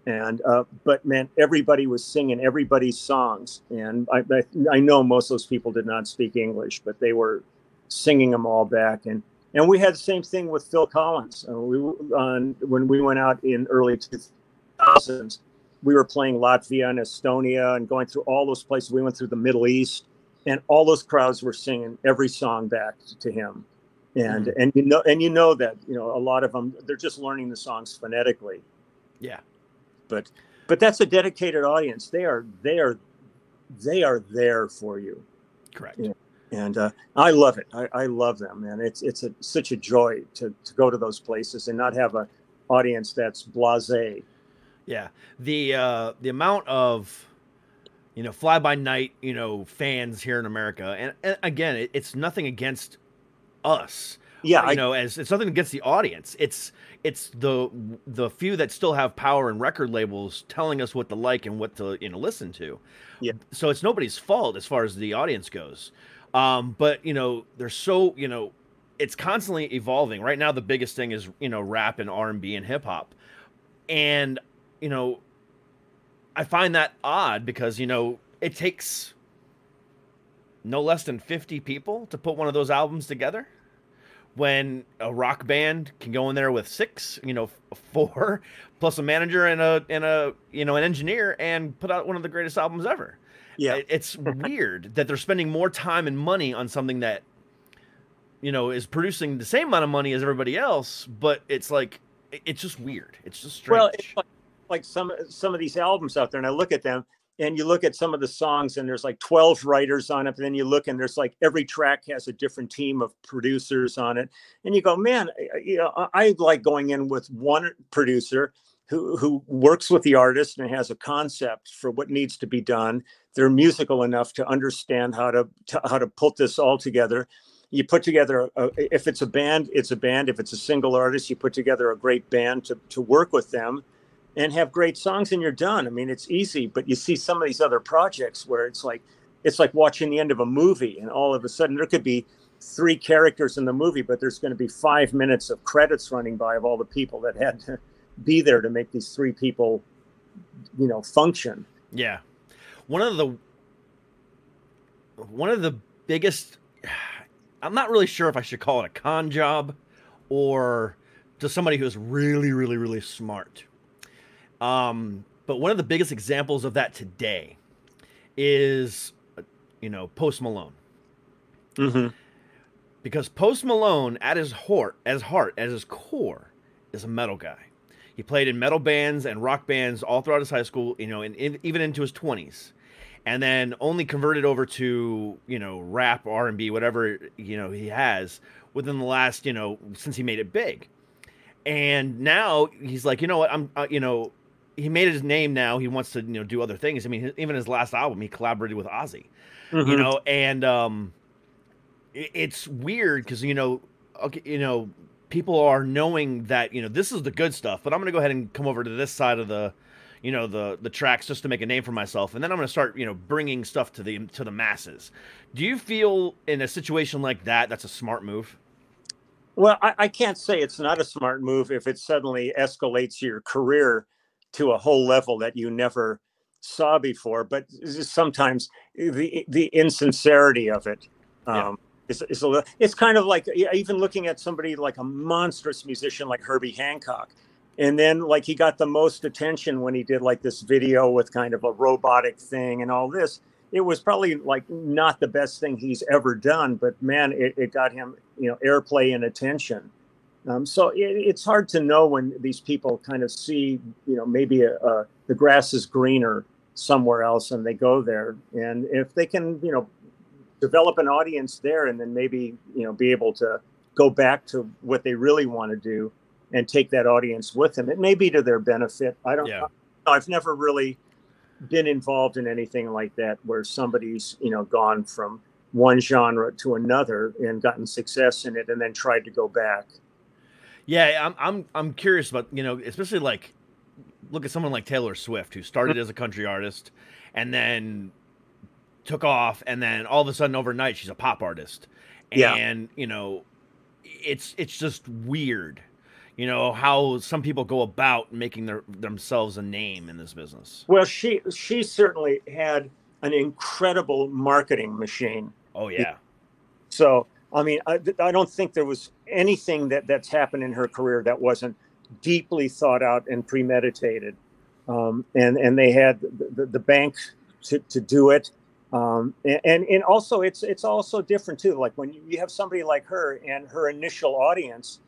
and uh, but man, everybody was singing everybody's songs, and I, I I know most of those people did not speak English, but they were singing them all back, and and we had the same thing with Phil Collins. Uh, we on when we went out in early 2000s, we were playing Latvia and Estonia and going through all those places. We went through the Middle East, and all those crowds were singing every song back to him. And Mhm. and you know and you know that you know a lot of them they're just learning the songs phonetically Yeah. but but that's a dedicated audience they are they are they are there for you Correct. And uh, i love it I, I love them and it's it's a, such a joy to, to go to those places and not have a audience that's blasé Yeah, the uh, the amount of you know fly by night you know fans here in America, and, and again, it, it's nothing against us. yeah you I, know, as it's nothing against the audience. It's it's the the few that still have power and record labels telling us what to like and what to you know listen to. Yeah. So it's nobody's fault as far as the audience goes. Um, but you know, they're so you know, it's constantly evolving. Right now, the biggest thing is you know rap and R and B and hip hop, and you know, I find that odd because you know it takes no less than 50 people to put one of those albums together. When a rock band can go in there with six you know four plus a manager and a and a you know an engineer and put out one of the greatest albums ever yeah. It's weird that they're spending more time and money on something that you know is producing the same amount of money as everybody else but it's like it's just weird. It's just strange well it's like, like some some of these albums out there and i look at them and you look at some of the songs and there's like 12 writers on it and then you look and there's like every track has a different team of producers on it and you go man you know i I like going in with one producer who who works with the artist and has a concept for what needs to be done. They're musical enough to understand how to, to how to put this all together. You put together a, if it's a band it's a band. If it's a single artist you put together a great band to, to work with them and have great songs and you're done. I mean it's easy but you see some of these other projects where it's like it's like watching the end of a movie and all of a sudden there could be three characters in the movie but there's going to be five minutes of credits running by of all the people that had to be there to make these three people you know function Yeah. One of the one of the biggest I'm not really sure if I should call it a con job or to somebody who's really really really smart. Um but one of the biggest examples of that today is you know Post Malone mm-hmm. because Post Malone at his heart as heart as his core is a metal guy. He played in metal bands and rock bands all throughout his high school, you know, and in, even into his 20s. And then only converted over to, you know, rap, R&B, whatever, you know, he has within the last, you know, since he made it big. And now he's like, you know what, I'm uh, you know, he made his name now. He wants to, you know, do other things. I mean, even his last album, he collaborated with Ozzy Mm-hmm. you know and um it- it's weird because you know okay you know people are knowing that you know this is the good stuff but i'm gonna go ahead and come over to this side of the you know the the tracks just to make a name for myself and then i'm gonna start you know bringing stuff to the to the masses do you feel in a situation like that that's a smart move Well, I, I can't say it's not a smart move if it suddenly escalates your career to a whole level that you never saw before. But sometimes the the insincerity of it Yeah. Um, is, is a. It's kind of like even looking at somebody like a monstrous musician like Herbie Hancock, and then like he got the most attention when he did like this video with kind of a robotic thing and all this. It was probably like not the best thing he's ever done, but man, it, it got him you know airplay and attention. Um, so it, it's hard to know when these people kind of see you know maybe a, a, the grass is greener somewhere else and they go there, and if they can you know develop an audience there and then maybe you know be able to go back to what they really want to do and take that audience with them, it may be to their benefit. I don't. Yeah. know. I've never really been involved in anything like that where somebody's you know gone from one genre to another and gotten success in it and then tried to go back. Yeah, I'm I'm I'm curious about you know especially like look at someone like Taylor Swift who started mm-hmm. as a country artist and then took off and then all of a sudden overnight she's a pop artist Yeah. and you know it's it's just weird you know how some people go about making their themselves a name in this business. Well, she she certainly had an incredible marketing machine. Oh yeah, So, I mean, I, I don't think there was anything that that's happened in her career that wasn't deeply thought out and premeditated. Um, and and they had the, the, the bank to, to do it. Um, and, and also it's it's also different too. Like when you, have somebody like her and her initial audience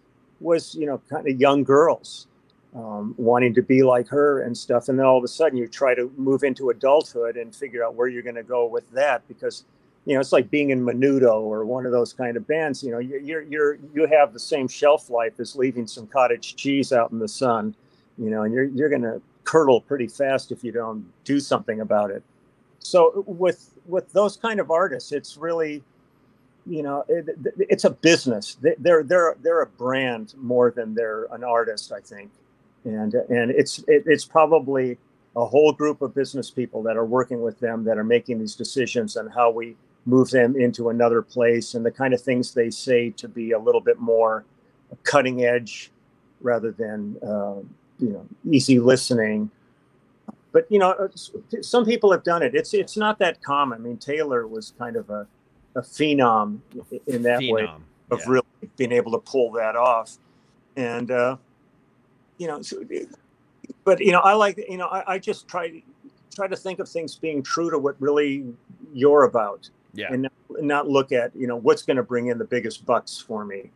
was you know kind of young girls um, wanting to be like her and stuff, and then all of a sudden you try to move into adulthood and figure out where you're going to go with that because you know it's like being in Menudo or one of those kind of bands. You know you- you're you're you have the same shelf life as leaving some cottage cheese out in the sun. You know, and you're you're going to curdle pretty fast if you don't do something about it so with with those kind of artists it's really you know it, it's a business. They- they're they're they're a brand more than they're an artist i think. And and it's it, it's probably a whole group of business people that are working with them that are making these decisions on how we move them into another place and the kind of things they say to be a little bit more cutting edge rather than uh, you know easy listening but you know some people have done it. It's it's not that common. I mean taylor was kind of a, a phenom in that way of Yeah. really being able to pull that off. And uh you know so, but you know i like you know i, I just try try to think of things being true to what really you're about. Yeah, and not, not look at you know what's going to bring in the biggest bucks for me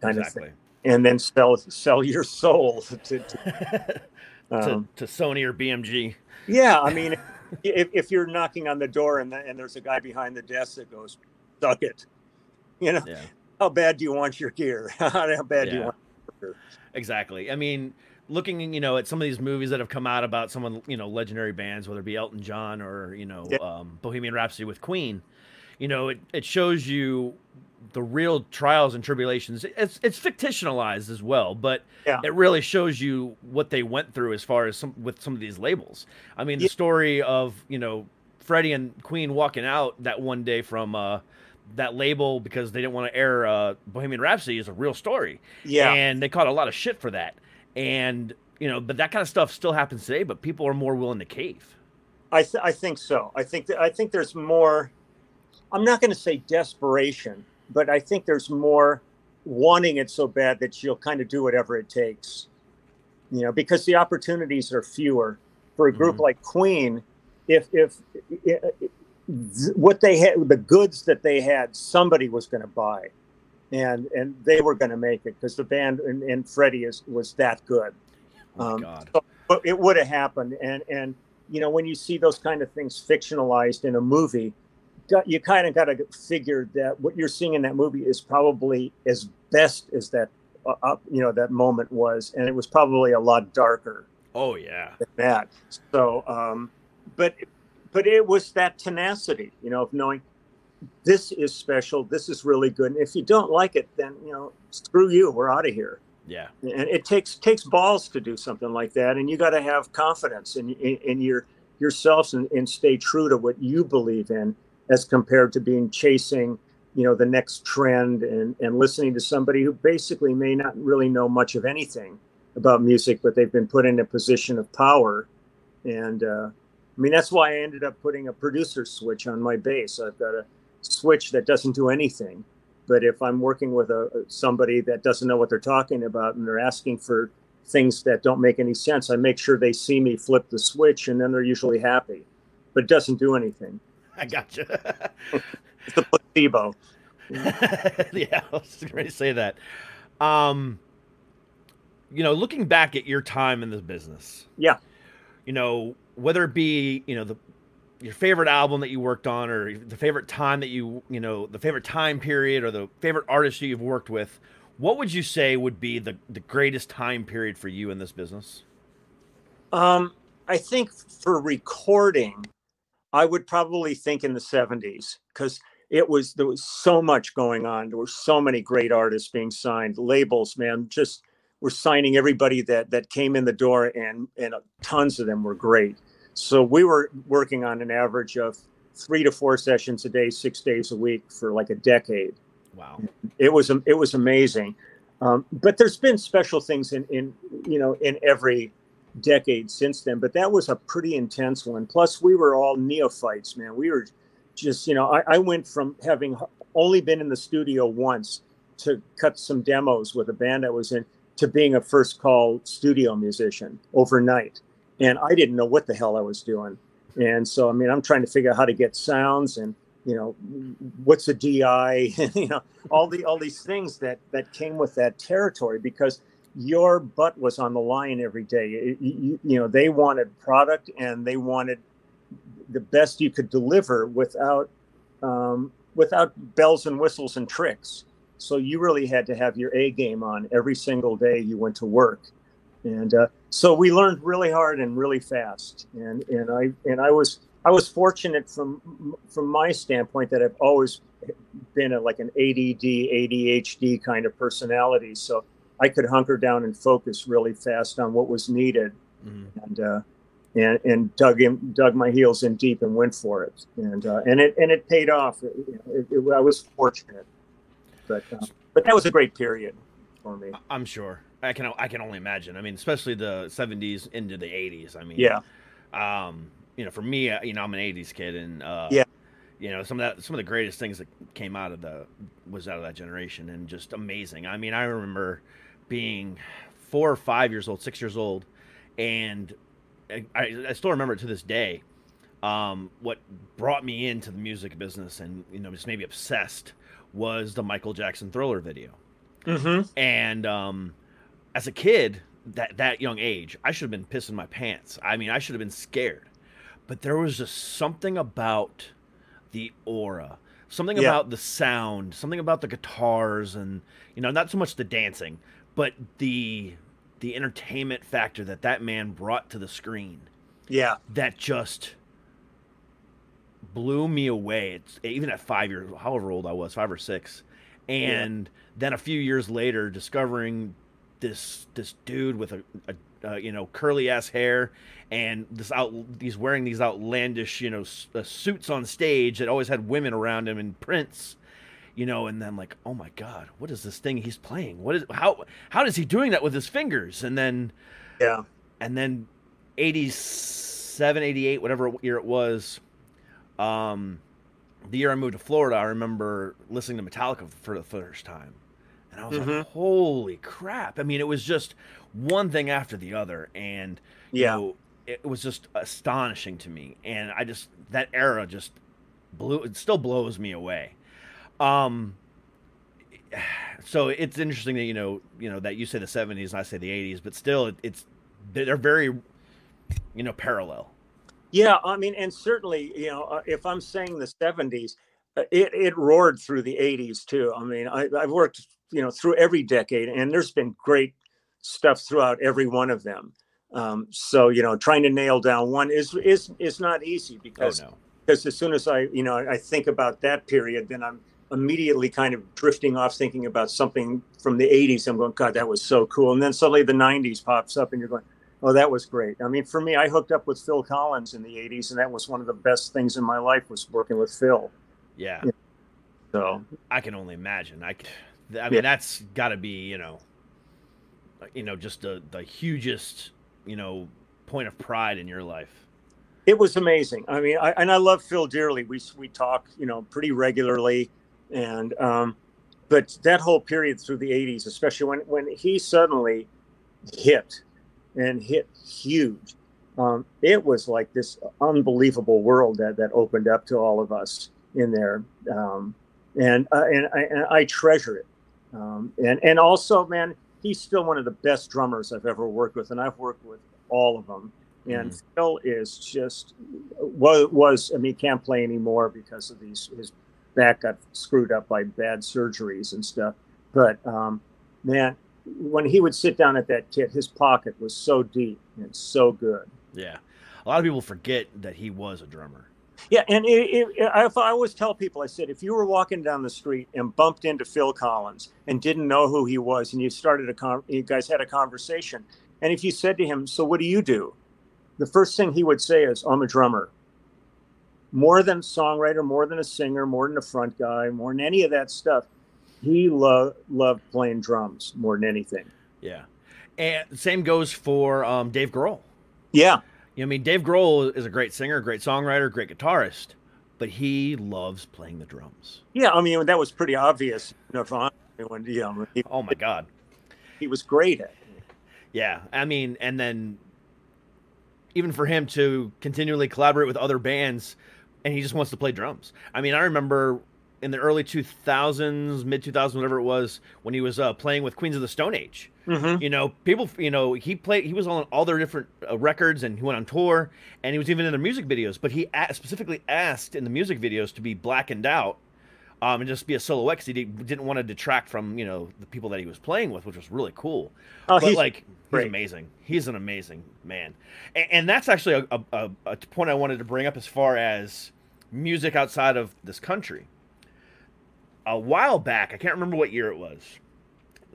kind of thing and then sell sell your soul to to, um, to Sony or BMG. Yeah, I mean, if, if you're knocking on the door and, the, and there's a guy behind the desk that goes, "Suck it," you know, Yeah. how bad do you want your gear? how bad do you want? Your gear? Exactly. I mean, looking, you know, at some of these movies that have come out about someone, you know, legendary bands, whether it be Elton John or you know, Yeah. um, Bohemian Rhapsody with Queen, you know, it, it shows you the real trials and tribulations. It's it's fictionalized as well, but Yeah. it really shows you what they went through as far as some with some of these labels. I mean, the Yeah. story of you know Freddie and Queen walking out that one day from. uh that label because they didn't want to air uh, Bohemian Rhapsody is a real story Yeah, and they caught a lot of shit for that. And you know, but that kind of stuff still happens today. But people are more willing to cave. I th- I think so. I think that I think there's more. I'm not going to say desperation, but I think there's more wanting it so bad that you'll kind of do whatever it takes. You know, because the opportunities are fewer for a group Mhm. like Queen. If if, if what they had, the goods that they had, somebody was going to buy, and and they were going to make it because the band and, and Freddie is was that good Oh Um, god. but it would have happened and and you know when you see those kind of things fictionalized in a movie got- you kind of got to figure that what you're seeing in that movie is probably as best as that uh, up you know that moment was and it was probably a lot darker Oh yeah. than that so um but but it was that tenacity you know of knowing this is special this is really good and if you don't like it then you know screw you we're out of here Yeah. and it takes takes balls to do something like that and you got to have confidence in, in, in your yourselves and, and stay true to what you believe in as compared to being chasing you know the next trend and, and listening to somebody who basically may not really know much of anything about music but they've been put in a position of power. And uh, i mean that's why i ended up putting a producer switch on my bass. I've got a switch that doesn't do anything but if i'm working with a somebody that doesn't know what they're talking about and they're asking for things that don't make any sense i make sure they see me flip the switch and then they're usually happy but it doesn't do anything I gotcha. it's the placebo yeah, I was going to say that. Um, you know, looking back at your time in this business, yeah you know, whether it be, you know, the your favorite album that you worked on or the favorite time that you, you know, the favorite time period or the favorite artist you've worked with, what would you say would be the, the greatest time period for you in this business? Um, I think for recording, I would probably think in the 70s because it was there was so much going on. There were so many great artists being signed, labels, man, just were signing everybody that that came in the door, and and tons of them were great. So we were working on an average of three to four sessions a day, six days a week for like a decade Wow. it was it was amazing. Um, but there's been special things in, in you know in every decade since then. But that was a pretty intense one. Plus, we were all neophytes, man. We were just you know I, I went from having only been in the studio once to cut some demos with a band I was in to being a first call studio musician overnight. And I didn't know what the hell I was doing. And so, I mean, I'm trying to figure out how to get sounds and, you know, what's a DI, you know, all the, all these things that, that came with that territory because your butt was on the line every day. You, you know, they wanted product and they wanted the best you could deliver without, um, without bells and whistles and tricks. So you really had to have your A game on every single day you went to work, and uh, so we learned really hard and really fast. And and I and I was I was fortunate from from my standpoint that I've always been a, like an ADD ADHD kind of personality, so I could hunker down and focus really fast on what was needed, Mhm. and uh, and and dug in dug my heels in deep and went for it, and uh, and it and it paid off. It, it, it, I was fortunate but uh, but that was a great period for me. I'm sure. I can I can only imagine. I mean, especially the 70s into the 80s. I mean, Yeah, um, you know, for me, uh, you know, I'm an '80s kid, and uh, Yeah. you know, some of that, some of the greatest things that came out of the was out of that generation, and just amazing. I mean, I remember being four or five years old, six years old, and I, I still remember it to this day. Um, what brought me into the music business, and you know, just maybe obsessed, was the Michael Jackson Thriller video mm-hmm. and um, as a kid that that young age i should have been pissing my pants i mean i should have been scared but there was just something about the aura something Yeah. about the sound something about the guitars and you know not so much the dancing but the the entertainment factor that that man brought to the screen yeah, that just blew me away. It's even at five years, however old I was, five or six, and then a few years later, discovering this this dude with a, a, uh you know curly ass hair and this out he's wearing these outlandish you know s- uh, suits on stage that always had women around him and Prince you know and then like oh my god what is this thing he's playing? What is how how is he doing that with his fingers? And then yeah, and then 87 88 whatever year it was um the year i moved to florida i remember listening to metallica for the first time. And i was Mhm. like holy crap. I mean it was just one thing after the other. And you yeah, know, it was just astonishing to me. And i just that era just blew it still blows me away um so it's interesting that you know you know that you say the 70s and i say the 80s but still it, it's they're very you know parallel yeah. I mean, and certainly, you know, uh, if I'm saying the '70s, uh, it it roared through the '80s too. I mean, I, I've worked, you know, through every decade, and there's been great stuff throughout every one of them. Um, so, you know, trying to nail down one is is is not easy oh because no because as soon as I, you know, I think about that period, then I'm immediately kind of drifting off thinking about something from the 80s. I'm going, God, that was so cool. And then suddenly the 90s pops up and you're going, oh, that was great. I mean, for me, I hooked up with Phil Collins in the 80s, and that was one of the best things in my life was working with Phil. yeah Yeah. So, i can only imagine I mean Yeah. that's got to be you know you know just the the hugest you know point of pride in your life it was amazing. I mean, I, and I love Phil dearly. We we talk, you know, pretty regularly, and um, but that whole period through the '80s, especially when when he suddenly hit and hit huge, um, it was like this unbelievable world that that opened up to all of us in there, um, and uh, and, I, and I treasure it. Um, and and also, man, he's still one of the best drummers I've ever worked with, and I've worked with all of them and Phil is just was was I mean he can't play anymore because of these his back got screwed up by bad surgeries and stuff. But um, man, when he would sit down at that kit, his pocket was so deep and so good. yeah a lot of people forget that he was a drummer Yeah, and it, it, I, I always tell people, I said, if you were walking down the street and bumped into Phil Collins and didn't know who he was, and you started a con- you guys had a conversation, and if you said to him, "So what do you do?" the first thing he would say is, "I'm a drummer." More than a songwriter, more than a singer, more than a front guy, more than any of that stuff. he lo- loved playing drums more than anything. Yeah, and same goes for um, Dave Grohl. Yeah, You know, I mean, Dave Grohl is a great singer, great songwriter, great guitarist, but he loves playing the drums. yeah. I mean, that was pretty obvious. Nirvana, when you know, he, Oh my God. he was great at. It. Yeah, I mean, and then even for him to continually collaborate with other bands, and he just wants to play drums. I mean, I remember in the early 2000s, mid 2000s, whatever it was, when he was uh, playing with Queens of the Stone Age. Mm-hmm. You know, people, you know, he played, he was on all their different uh, records and he went on tour and he was even in their music videos, but he a- specifically asked in the music videos to be blackened out um, and just be a silhouette because he didn't want to detract from, you know, the people that he was playing with, which was really cool Oh, but he's like he's amazing. He's an amazing man, and, and that's actually a, a, a point I wanted to bring up as far as music outside of this country. A while back, I can't remember what year it was,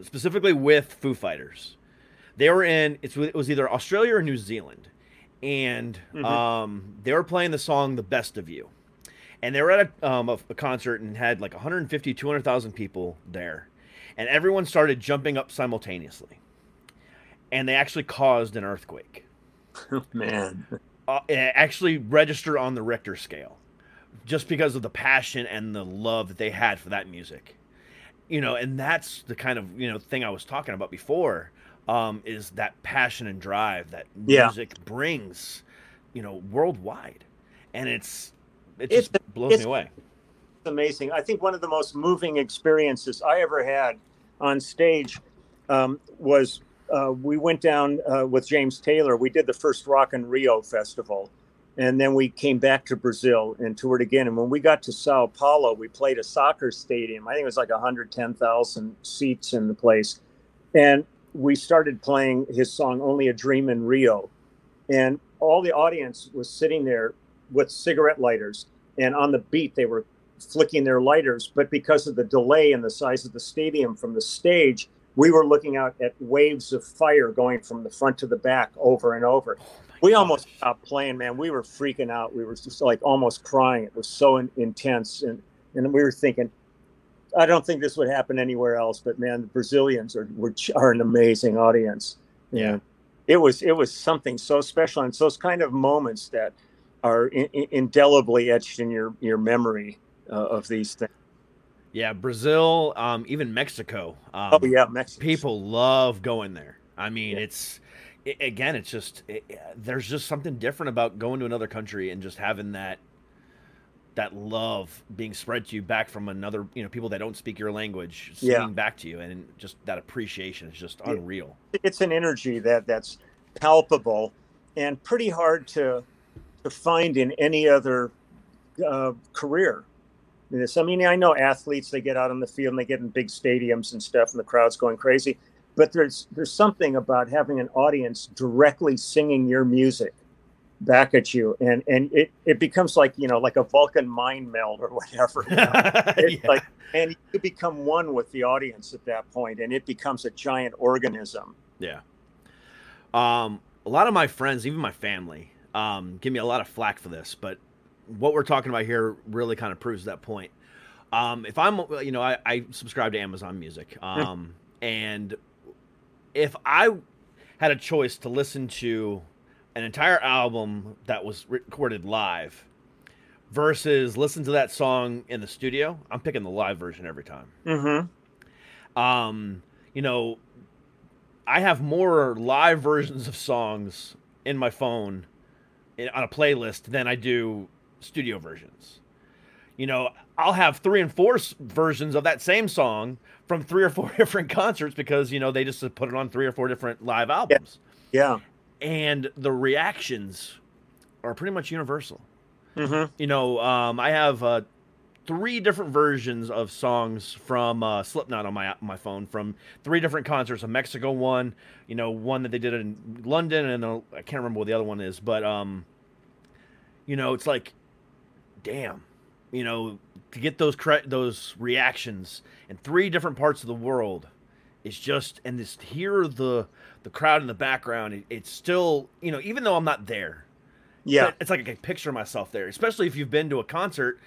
specifically with Foo Fighters. They were in it was either Australia or New Zealand, and Mhm. um, they were playing the song "The Best of You." and they were at a, um, a, a concert and had like 150 200,000 people there and everyone started jumping up simultaneously and they actually caused an earthquake man. uh, it actually registered on the richter scale just because of the passion and the love that they had for that music you know and that's the kind of you know thing i was talking about before um, is that passion and drive that Yeah. music brings you know worldwide and it's it It's- just blows me away It's amazing. I think one of the most moving experiences I ever had on stage um, was uh, we went down uh, with James Taylor. We did the first Rock in Rio festival, and then we came back to Brazil and toured again. And when we got to Sao Paulo, we played a soccer stadium. I think it was like 110,000 seats in the place, and we started playing his song "Only a Dream in Rio," and all the audience was sitting there with cigarette lighters and on the beat they were flicking their lighters but because of the delay and the size of the stadium from the stage we were looking out at waves of fire going from the front to the back over and over. We almost stopped playing man. We were freaking out. We were just like almost crying. It was so in, intense and and we were thinking i don't think this would happen anywhere else but man the brazilians are were, are an amazing audience. Yeah. And it was it was something so special and it's those kind of moments that are in, in- indelibly etched in your your memory uh, of these things. Yeah, Brazil, um, even Mexico. Um, Oh yeah, Mexico. people love going there. I mean, Yeah. it's i again, it's just it, there's just something different about going to another country and just having that that love being spread to you back from another, you know, people that don't speak your language, Yeah. back to you, and just that appreciation is just unreal. It's an energy that that's palpable and pretty hard to to find in any other uh, career. This, I mean, I know athletes they get out on the field and they get in big stadiums and stuff, and the crowd's going crazy. But there's there's something about having an audience directly singing your music back at you, and and it, it becomes like you know like a Vulcan mind meld or whatever. you know? Yeah. like, and you become one with the audience at that point, and it becomes a giant organism. Yeah. Um, a lot of my friends, even my family, um, give me a lot of flack for this, but what we're talking about here really kind of proves that point. Um, if I'm, you know, I, I subscribe to Amazon Music, um, and if I had a choice to listen to an entire album that was recorded live versus listen to that song in the studio, I'm picking the live version every time Mm-hmm. um you know i have more live versions of songs in my phone on a playlist than i do studio versions you know i'll have three and four versions of that same song from three or four different concerts because you know they just put it on three or four different live albums Yeah. and the reactions are pretty much universal Mm-hmm. you know, um, I have uh, three different versions of songs from uh, Slipknot on my my phone from three different concerts. A Mexico one, you know, one that they did in London, and uh, I can't remember what the other one is. But um, you know, it's like, damn, you know, to get those cre- those reactions in three different parts of the world is just and this hear the the crowd in the background. It, it's still, you know, even though I'm not there, Yeah. it's like I can picture myself there, especially if you've been to a concert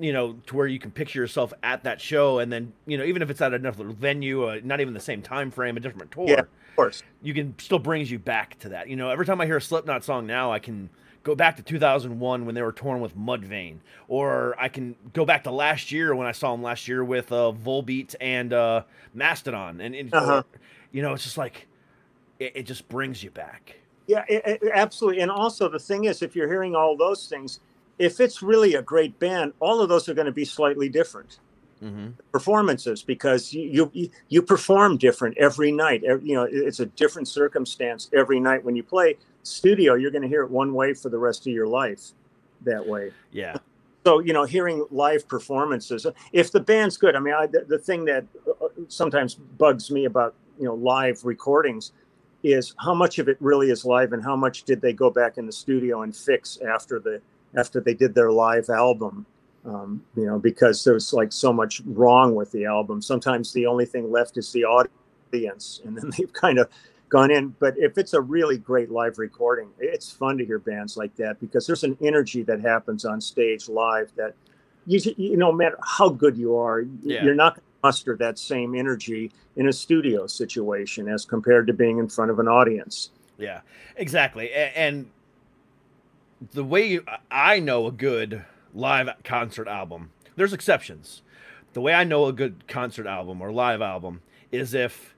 you know, to where you can picture yourself at that show, and then you know, even if it's at another venue, uh, not even the same time frame, a different tour, Yeah. Of course. you can still brings you back to that. You know, every time I hear a Slipknot song now, I can go back to 2001 when they were torn with Mudvayne, or I can go back to last year when I saw them last year with uh, Volbeat and uh, Mastodon, and, and Uh-huh. you know, it's just like it, it just brings you back. Yeah, it, it- absolutely. And also, the thing is, if you're hearing all those things, if it's really a great band, all of those are going to be slightly different Mm-hmm. performances because you you, you perform different every night. Ev- You know, it's a different circumstance every night when you play studio. You're going to hear it one way for the rest of your life, that way. Yeah, So you know, hearing live performances. If the band's good, I mean, I, the, the thing that uh, sometimes bugs me about you know live recordings is how much of it really is live and how much did they go back in the studio and fix after the after they did their live album. Um, you know, because there's like so much wrong with the album. Sometimes the only thing left is the audience, and then they've kind of gone in. But if it's a really great live recording, it's fun to hear bands like that because there's an energy that happens on stage live that you you know, no matter how good you are, Yeah. you're not going to muster that same energy in a studio situation as compared to being in front of an audience. yeah, exactly. And the way you, I know a good live concert album, there's exceptions. The way I know a good concert album or live album is if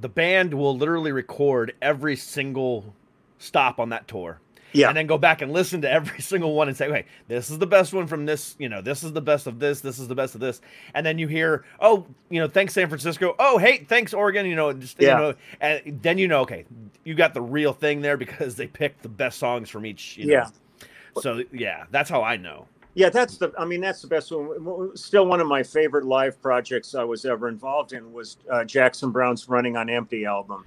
the band will literally record every single stop on that tour. Yeah. And then go back and listen to every single one and say, okay, this is the best one from this, you know, this is the best of this, this is the best of this. And then you hear, oh, you know, thanks San Francisco. Oh, hey, thanks Oregon, you know, just, Yeah. you know, and then you know, okay, you got the real thing there because they picked the best songs from each, you know. Yeah. So yeah, that's how I know. Yeah, that's the. I mean, that's the best one. Still, one of my favorite live projects I was ever involved in was uh, Jackson Browne's "Running on Empty" album,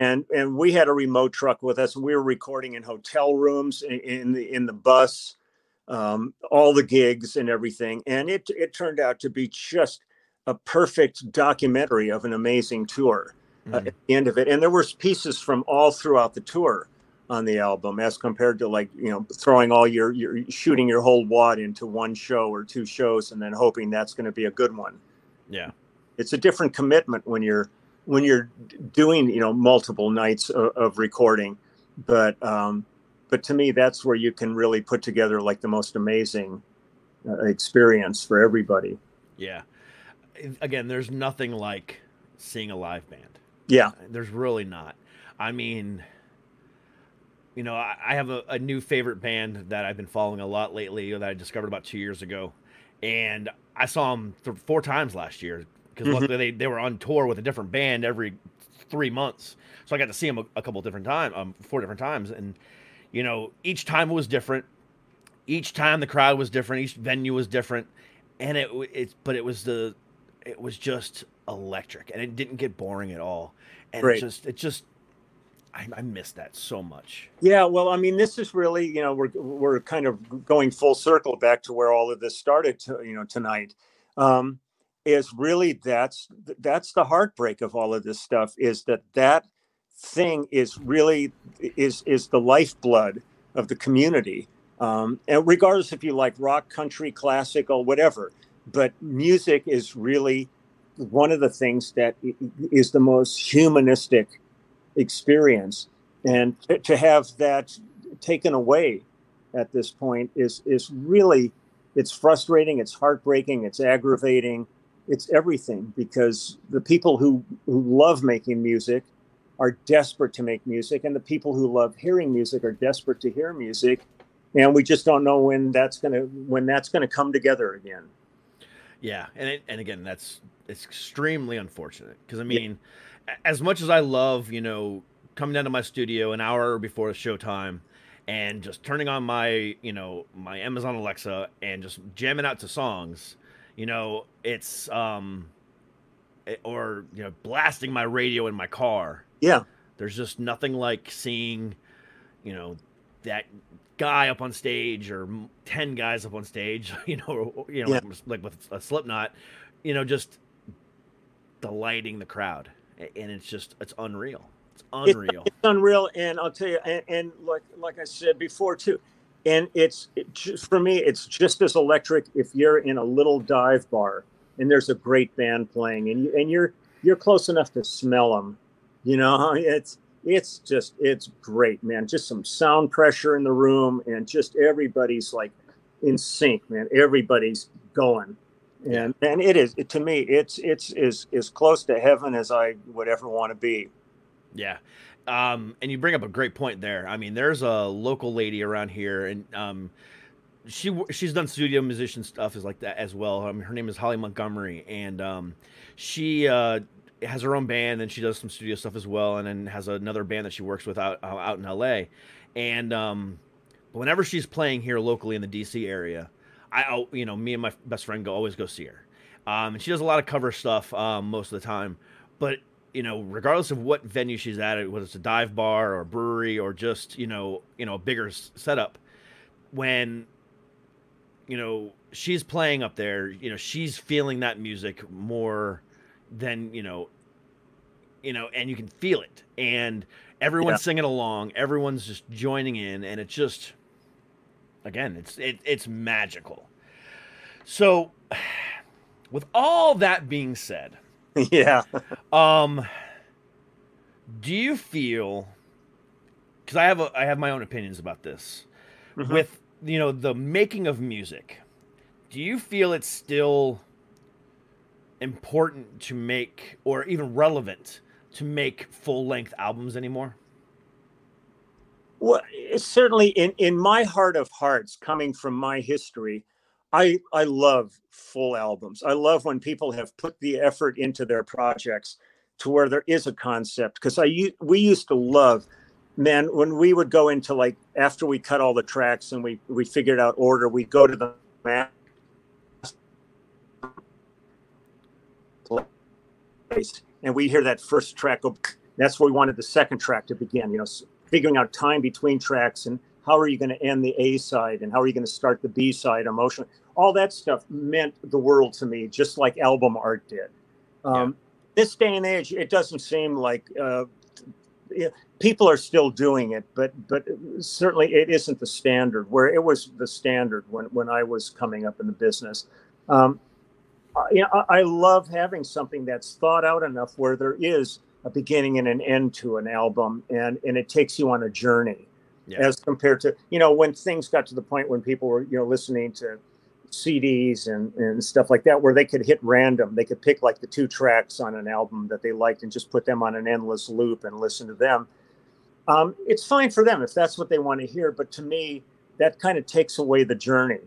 and and we had a remote truck with us, and we were recording in hotel rooms, in, in the in the bus, um, all the gigs and everything, and it it turned out to be just a perfect documentary of an amazing tour uh, Mhm. at the end of it. And there was pieces from all throughout the tour on the album, as compared to like you know throwing all your your shooting your whole wad into one show or two shows and then hoping that's going to be a good one. Yeah. It's a different commitment when you're when you're doing you know multiple nights of, of recording, but um, but to me that's where you can really put together like the most amazing uh, experience for everybody. Yeah. Again, there's nothing like seeing a live band. Yeah, There's really not. I mean, you know, I, I have a, a new favorite band that I've been following a lot lately that I discovered about two years ago, and I saw them th- four times last year because Mhm. luckily they, they were on tour with a different band every three months, so I got to see them a, a couple different times, um, four different times, and you know, each time it was different. Each time the crowd was different. Each venue was different, and it it's but it was the it was just electric, and it didn't get boring at all, and Right. it just it just I, I miss that so much. Yeah, well, I mean, this is really, you know, we're we're kind of going full circle back to where all of this started, to, you know, tonight. Um, is really that's that's the heartbreak of all of this stuff is that that thing is really is is the lifeblood of the community, um, and regardless if you like rock, country, classical, whatever, but music is really one of the things that is the most humanistic experience. And to, have that taken away at this point is is really it's frustrating it's heartbreaking it's aggravating it's everything because the people who who love making music are desperate to make music and the people who love hearing music are desperate to hear music and we just don't know when that's going to when that's going to come together again. Yeah, and it, and again, that's it's extremely unfortunate because I mean, a- as much as I love you know coming down to my studio an hour before the showtime and just turning on my you know my Amazon Alexa and just jamming out to songs, you know, it's um, or you know blasting my radio in my car. yeah There's just nothing like seeing, you know, that guy up on stage or 10 guys up on stage, you know, or, you know, Yeah. like, like with a Slipknot, you know, just delighting the crowd. And it's just, it's unreal. It's It's- unreal. it's unreal and i'll tell you and, and like like i said before too and it's it just, for me it's just as electric if you're in a little dive bar and there's a great band playing and you and you're you're close enough to smell them you know it's it's just it's great man just some sound pressure in the room and just everybody's like in sync man everybody's going and and it is to me it's it's as as close to heaven as i would ever want to be Yeah. Um, and you bring up a great point there. I mean, there's a local lady around here, and um, she she's done studio musician stuff is like that as well. I mean, her name is Holly Montgomery, and um, she uh, has her own band, and she does some studio stuff as well, and then has another band that she works with out out in L.A. And um, whenever she's playing here locally in the D.C. area, I you know me and my best friend go always go see her. Um, and she does a lot of cover stuff um, most of the time, but you know, regardless of what venue she's at, whether it's a dive bar or a brewery or just you know, you know, a bigger s- setup, when you know she's playing up there, you know, she's feeling that music more than you know, you know, and you can feel it, and everyone's Yeah. singing along, everyone's just joining in, and it's just, again, it's it, it's magical. So, with all that being said. yeah Um, do you feel? Because I have a, I have my own opinions about this. Mhm. With you know the making of music, do you feel it's still important to make, or even relevant to make full length albums anymore? Well, certainly in in my heart of hearts, coming from my history, I I love full albums. I love when people have put the effort into their projects to where there is a concept. Because I we used to love, man, when we would go into like after we cut all the tracks and we we figured out order, we'd go to the map place and we hear that first track that's where we wanted the second track to begin you know figuring out time between tracks and how are you going to end the a side and how are you going to start the b side emotion all that stuff meant the world to me just like album art did. Um, this day and age it doesn't seem like uh, people are still doing it but but certainly it isn't the standard where it was the standard when when i was coming up in the business. Um, uh, you know, I, I love having something that's thought out enough where there is a beginning and an end to an album, and and it takes you on a journey, Yeah. as compared to you know when things got to the point when people were you know listening to CDs and and stuff like that, where they could hit random, they could pick like the two tracks on an album that they liked and just put them on an endless loop and listen to them. Um, it's fine for them if that's what they want to hear, but to me, that kind of takes away the journey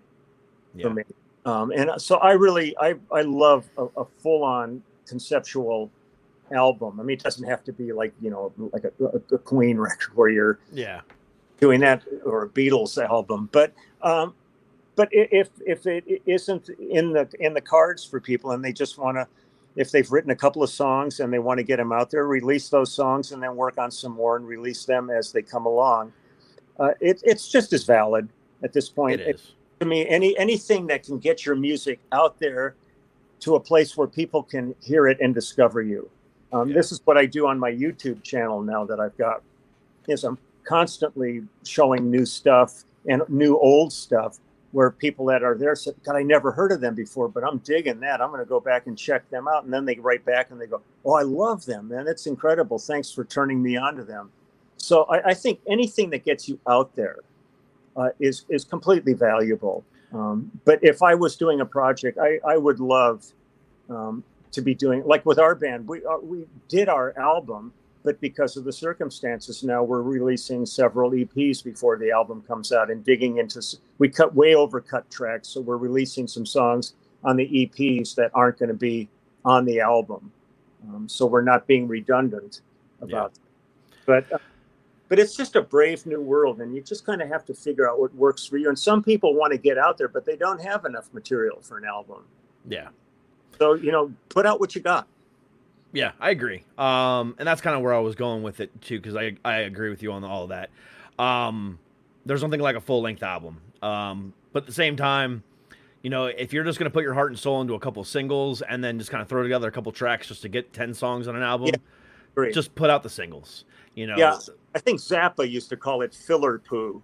Yeah. for me. Um, and so I really I I love a, a full on conceptual album. I mean, it doesn't have to be like you know like a, a, Queen record where you're Yeah. doing that or a Beatles album, but um, but if if it isn't in the in the cards for people and they just want to if they've written a couple of songs and they want to get them out there release those songs and then work on some more and release them as they come along uh, it, it's just as valid at this point It is. to me any anything that can get your music out there to a place where people can hear it and discover you um, Yeah. this is what i do on my youtube channel now that i've got is i'm constantly showing new stuff and new old stuff where people that are there said god i never heard of them before but i'm digging that. I'm going to go back and check them out. And then they write back and they go oh i love them man. It's incredible. Thanks for turning me on to them. So i, I think anything that gets you out there uh, is is completely valuable. Um, but if I was doing a project, I, I would love um, to be doing like with our band. We uh, we did our album, but because of the circumstances now, we're releasing several EPs before the album comes out and digging into. We cut way over cut tracks, so we're releasing some songs on the EPs that aren't going to be on the album. Um, so we're not being redundant about. But uh, but it's just a brave new world and you just kind of have to figure out what works for you and some people want to get out there but they don't have enough material for an album Yeah. So you know put out what you got Yeah, I agree. Um, and that's kind of where I was going with it too, because I I agree with you on all of that. Um, there's nothing like a full length album. Um, but at the same time, you know, if you're just gonna put your heart and soul into a couple singles and then just kind of throw together a couple tracks just to get ten songs on an album, Yeah, just put out the singles. You know, Yeah. i think zappa used to call it filler poo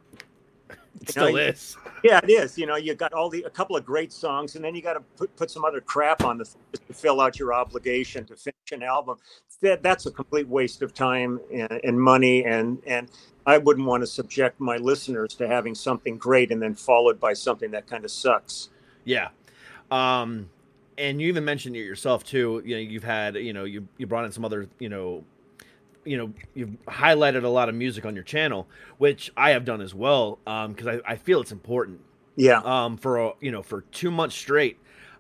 It You know, still you- is. Yeah, it is. You know, you got all the a couple of great songs, and then you got to put, put some other crap on the to fill out your obligation to finish an album. That that's a complete waste of time and, and money, and and I wouldn't want to subject my listeners to having something great and then followed by something that kind of sucks. Yeah. Um, and you even mentioned it yourself too. You know, you've had, you know, you you brought in some other, you know, you know, you've highlighted a lot of music on your channel, which I have done as well. Um, because I, I feel it's important. Yeah, Um, for a, you know, for two months straight,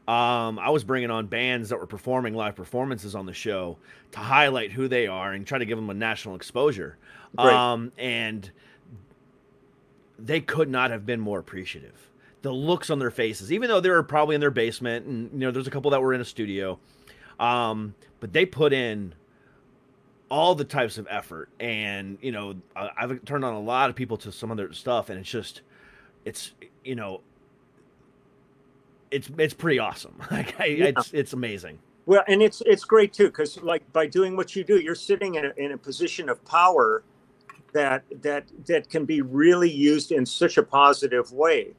um, I was bringing on bands that were performing live performances on the show to highlight who they are and try to give them a national exposure. Great. Um, and they could not have been more appreciative. The looks on their faces, even though they were probably in their basement, and you know, there's a couple that were in a studio, um, but they put in all the types of effort. And you know, I've turned on a lot of people to some other stuff, and it's just, it's you know, it's it's pretty awesome. Like, I, Yeah. it's it's amazing. Well, and it's it's great too because like by doing what you do, you're sitting in a, in a position of power that that that can be really used in such a positive way.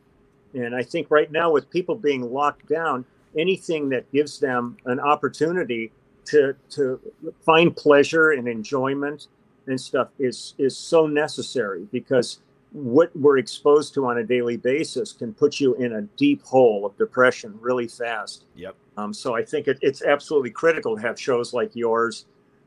And I think right now with people being locked down, anything that gives them an opportunity to to find pleasure and enjoyment and stuff is is so necessary because what we're exposed to on a daily basis can put you in a deep hole of depression really fast. Yep. Um, so I think it, it's absolutely critical to have shows like yours.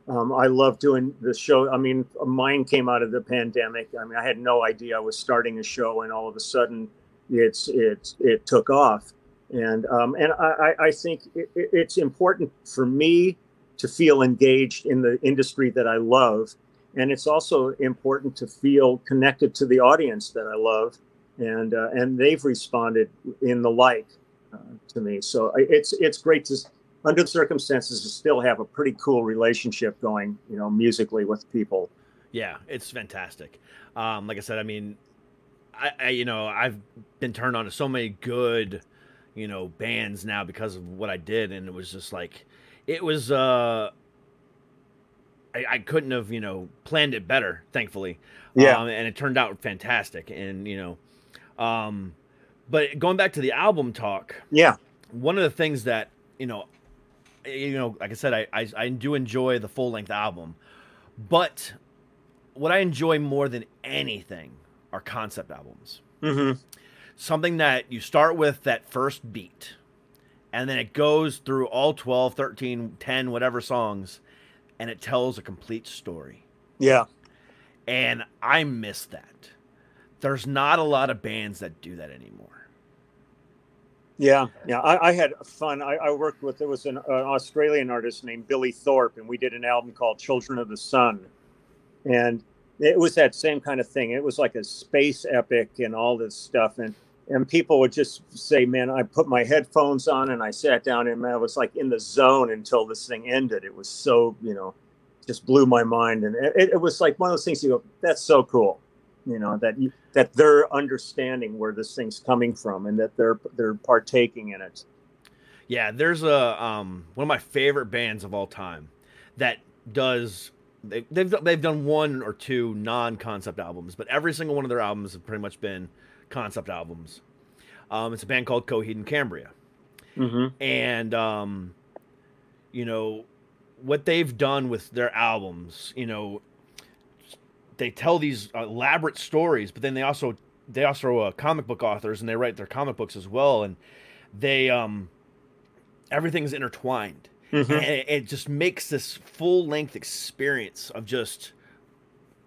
Um, I love doing the show. I mean, mine came out of the pandemic. I mean, I had no idea I was starting a show, and all of a sudden, it's it's it took off. And um, and I, I- think it- it's important for me to feel engaged in the industry that I love, and it's also important to feel connected to the audience that I love, and uh, and they've responded in the like uh, to me. So it's it's great to, under the circumstances, to still have a pretty cool relationship going, you know, musically with people. Yeah, it's fantastic. Um, like I said, I mean, I, I you know I've been turned on to so many good, you know, bands now because of what I did, and it was just like, it was. uh I, I couldn't have you know planned it better, thankfully. Yeah. um, and it turned out fantastic, and you know, um, but going back to the album talk, Yeah, one of the things that you know you know like i said i i, I do enjoy the full length album but what i enjoy more than anything are concept albums hmm something that you start with that first beat and then it goes through all 12 13 10 whatever songs and it tells a complete story yeah, and i miss that there's not a lot of bands that do that anymore yeah, yeah. I, I had fun. I, I worked with there was an, an Australian artist named Billy Thorpe, and we did an album called Children of the Sun, and it was that same kind of thing. It was like a space epic and all this stuff, and and people would just say, "Man, I put my headphones on and I sat down and I was like in the zone until this thing ended." It was so you know, just blew my mind, and it, it was like one of those things you go, "That's so cool," you know that you, that they're understanding where this thing's coming from and that they're they're partaking in it. Yeah, there's a um one of my favorite bands of all time that does they, they've they've done one or two non-concept albums, but every single one of their albums have pretty much been concept albums. Um, it's a band called Coheed and Cambria, Mm-hmm. and um, you know what they've done with their albums. You know, they tell these elaborate stories, but then they also they also are comic book authors and they write their comic books as well, and they um everything's intertwined Mm-hmm. and it, it just makes this full length experience of just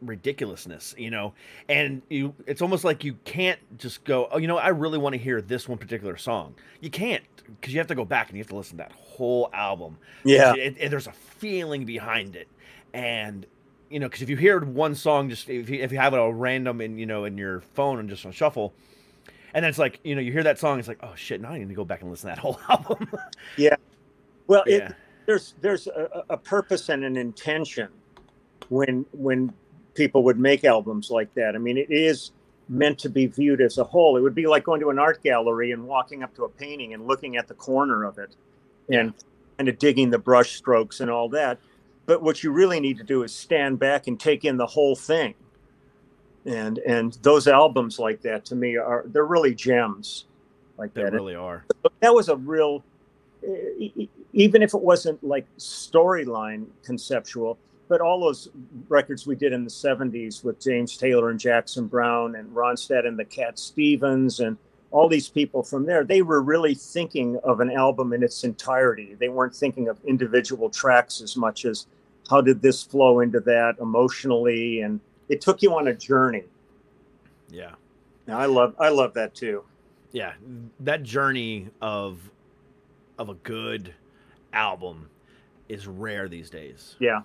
ridiculousness you know? And you it's almost like you can't just go oh you know i really want to hear this one particular song. You can't because you have to go back and you have to listen to that whole album. Yeah. it, it- there's a feeling behind it. And you know because if you hear one song just if you, if you have it all random in you know in your phone and just on shuffle and then it's like you know you hear that song it's like oh shit now i need to go back and listen to that whole album. Yeah, Well, it, there's there's a, a purpose and an intention when when people would make albums like that. I mean, it is meant to be viewed as a whole. It would be like going to an art gallery and walking up to a painting and looking at the corner of it and kind of digging the brush strokes and all that. But what you really need to do is stand back and take in the whole thing and and those albums like that to me are they're really gems like They that really are. that was a real even if it wasn't like storyline conceptual but all those records we did in the 70s with james taylor and jackson browne and ronstadt and the cat stevens and all these people from there they were really thinking of an album in its entirety. They weren't thinking of individual tracks as much as how did this flow into that emotionally? And it took you on a journey. Yeah. and i love i love that too. Yeah. That journey of of a good album is rare these days. Yeah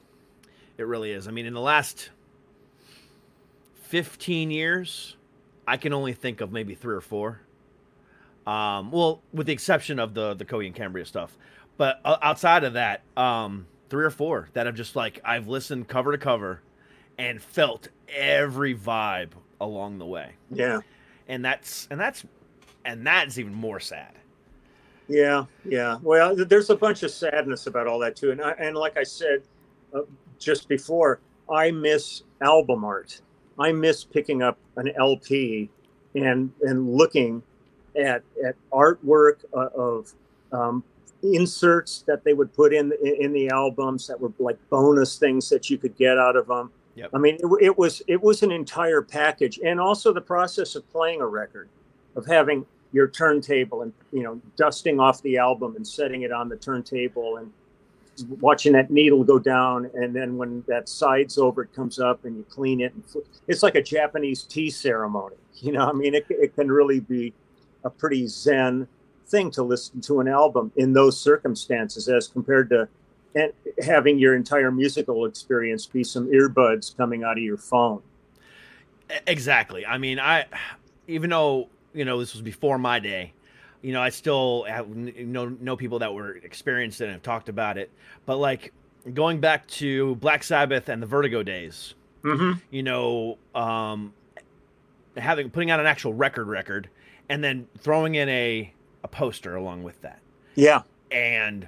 it really is. I mean in the last 15 years i can only think of maybe three or four. Um well with the exception of the the coheed and cambria stuff. But o- outside of that um three or four that have just like i've listened cover to cover and felt every vibe along the way. Yeah. And that's and that's and that's even more sad. Yeah, yeah. Well, there's a bunch of sadness about all that too, and I, and like I said uh, just before, I miss album art. I miss picking up an LP and and looking at at artwork uh, of um, inserts that they would put in in the albums that were like bonus things that you could get out of them. Yep. I mean, it, it was it was an entire package, and also the process of playing a record, of having your turntable and you know dusting off the album and setting it on the turntable and watching that needle go down and then when that side's over it comes up and you clean it and it's like a japanese tea ceremony you know i mean it, it can really be a pretty zen thing to listen to an album in those circumstances as compared to and having your entire musical experience be some earbuds coming out of your phone Exactly. I mean, I even though you know this was before my day, you know, I still have know know people that were experienced it and have talked about it. But like going back to Black Sabbath and the Vertigo days, mm-hmm. you know, um, having putting out an actual record record and then throwing in a a poster along with that yeah and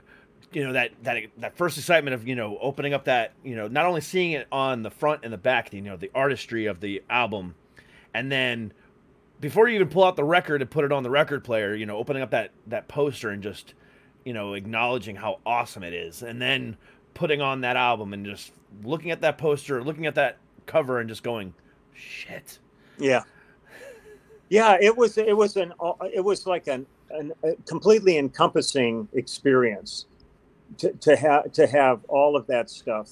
you know that that that first excitement of you know opening up that you know not only seeing it on the front and the back you know the artistry of the album and then before you even pull out the record and put it on the record player you know opening up that that poster and just you know acknowledging how awesome it is and then putting on that album and just looking at that poster looking at that cover and just going shit Yeah, yeah. It was it was an it was like an, an a completely encompassing experience to to have to have all of that stuff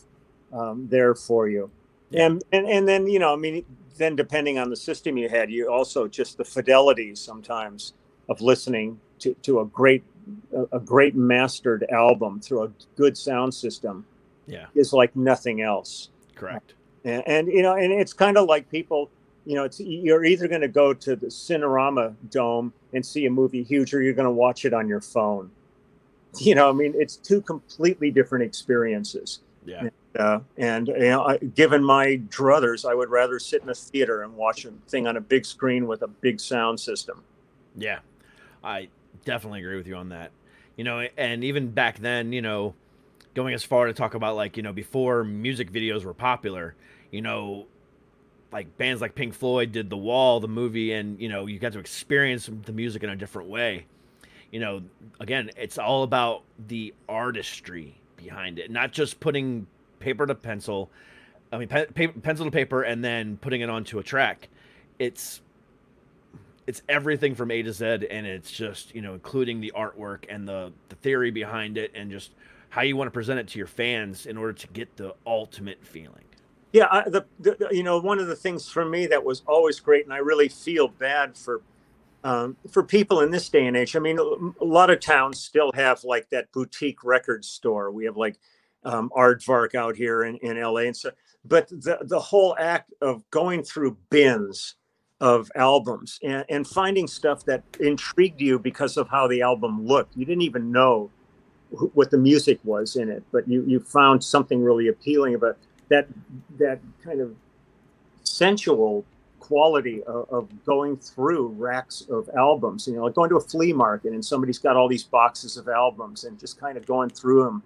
um, there for you, Yeah. and and and then you know I mean then depending on the system you had, you also just the fidelity sometimes of listening to to a great a, a great mastered album through a good sound system yeah. is like nothing else. Correct. And, and you know and it's kind of like people you know it's you're either going to go to the cinerama dome and see a movie huge or you're going to watch it on your phone. You know i mean it's two completely different experiences. Yeah uh, and you know I, given my druthers i would rather sit in a theater and watch a thing on a big screen with a big sound system Yeah, I definitely agree with you on that. You know, and even back then, you know, going as far to talk about like, you know, before music videos were popular, you know, like bands like Pink Floyd did The Wall, the movie, and, you know, you got to experience the music in a different way. You know, again, it's all about the artistry behind it, not just putting paper to pencil. I mean, pe- pencil to paper and then putting it onto a track. It's it's everything from A to Z, and it's just you know including the artwork and the the theory behind it, and just how you want to present it to your fans in order to get the ultimate feeling. Yeah, I, the, the you know one of the things for me that was always great, and I really feel bad for um, for people in this day and age. I mean, a lot of towns still have like that boutique record store. We have like um, Aardvark out here in, in LA, and so. But the the whole act of going through bins of albums and, and finding stuff that intrigued you because of how the album looked. You didn't even know wh- what the music was in it, but you you found something really appealing about that that kind of sensual quality of, of going through racks of albums you know like going to a flea market and somebody's got all these boxes of albums and just kind of going through them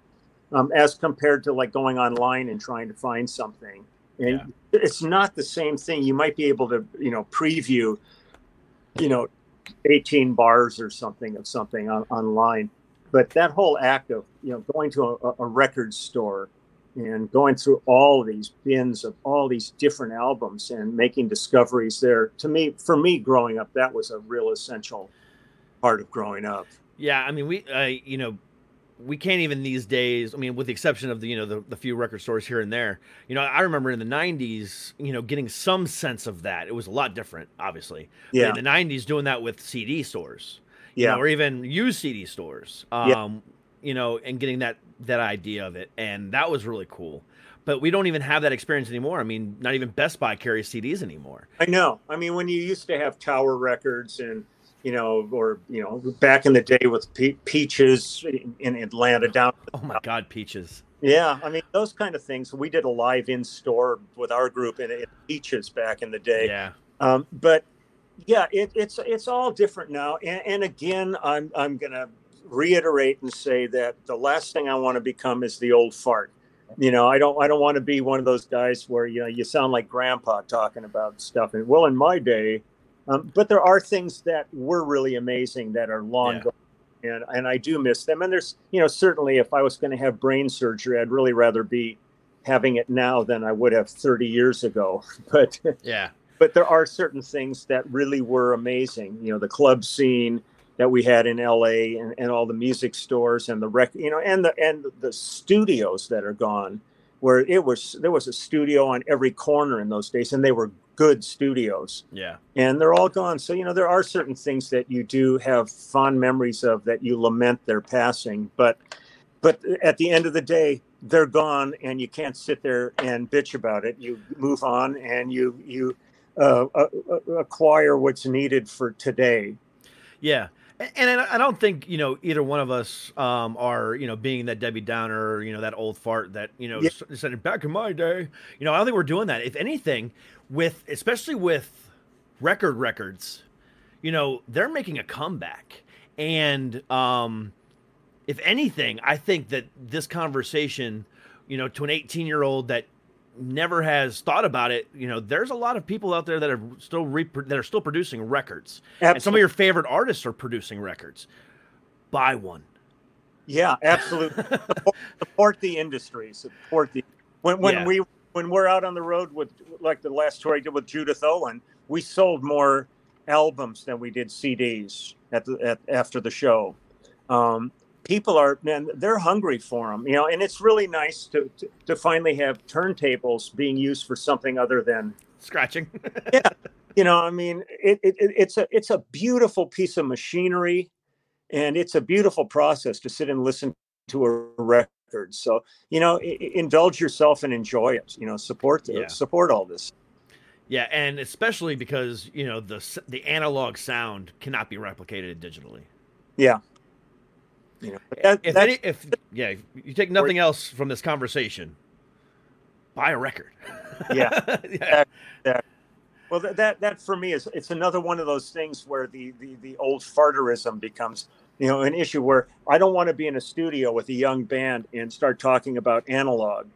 um, as compared to like going online and trying to find something and it's not the same thing. You might be able to, you know, preview, you know, 18 bars or something of something on, online, but that whole act of, you know, going to a, a record store and going through all these bins of all these different albums and making discoveries there, to me, for me, growing up, that was a real essential part of growing up. Yeah, I mean, we, uh, you know, we can't even these days. I mean, with the exception of the you know the, the few record stores here and there. You know, I remember in the '90s, you know, getting some sense of that. It was a lot different, obviously. But Yeah. in the '90s, doing that with CD stores, you Yeah. know, or even used CD stores. Um, Yeah. you know, and getting that that idea of it, and that was really cool. But we don't even have that experience anymore. I mean, not even Best Buy carries CDs anymore. I know. I mean, when you used to have Tower Records and you know, or you know, back in the day with Pe- Peaches in- Atlanta down. Oh my God, Peaches. Yeah, I mean those kind of things. We did a live in store with our group in, in Peaches back in the day. Yeah, Um, but yeah, it, it's it's all different now. And, and again, I'm I'm gonna reiterate and say that the last thing I want to become is the old fart. You know, I don't I don't want to be one of those guys where you know you sound like grandpa talking about stuff. And well, in my day, um, but there are things that were really amazing that are long Yeah. gone. And, and I do miss them. And there's, you know, certainly if I was going to have brain surgery, I'd really rather be having it now than I would have 30 years ago. But yeah, but there are certain things that really were amazing. You know, the club scene that we had in LA and, and all the music stores and the rec, you know, and the and the studios that are gone, where it was there was a studio on every corner in those days, and they were good studios, yeah, and they're all gone. So you know, there are certain things that you do have fond memories of that you lament their passing, but but at the end of the day they're gone and you can't sit there and bitch about it you move on and you you uh, uh, uh, acquire what's needed for today yeah. And I I don't think you know either one of us um, are you know being that Debbie Downer, you know that old fart that you know Yeah. said back in my day. You know I don't think we're doing that. If anything, with especially with record records, you know they're making a comeback, and um, if anything, I think that this conversation, you know, to an 18 year old that never has thought about it, you know, there's a lot of people out there that are still repro- that are still producing records, and some of your favorite artists are producing records. Buy one. yeah absolutely support, support the industry support the when when Yeah. we when we're out on the road with like the last tour i did with judith owen we sold more albums than we did cds at the at, after the show um, people are man they're hungry for them you know and it's really nice to, to to finally have turntables being used for something other than Scratching. Yeah, you know i mean it, it, it- it's a it's a beautiful piece of machinery and it's a beautiful process to sit and listen to a record so you know indulge yourself and enjoy it you know support the, Yeah. support all this yeah, and especially because you know the the analog sound cannot be replicated digitally. yeah you know that, if any, if yeah, if you take nothing else from this conversation, buy a record. Yeah. yeah. well that, that that for me is it's another one of those things where the the, the old farterism becomes you know an issue where i don't want to be in a studio with a young band and start talking about analog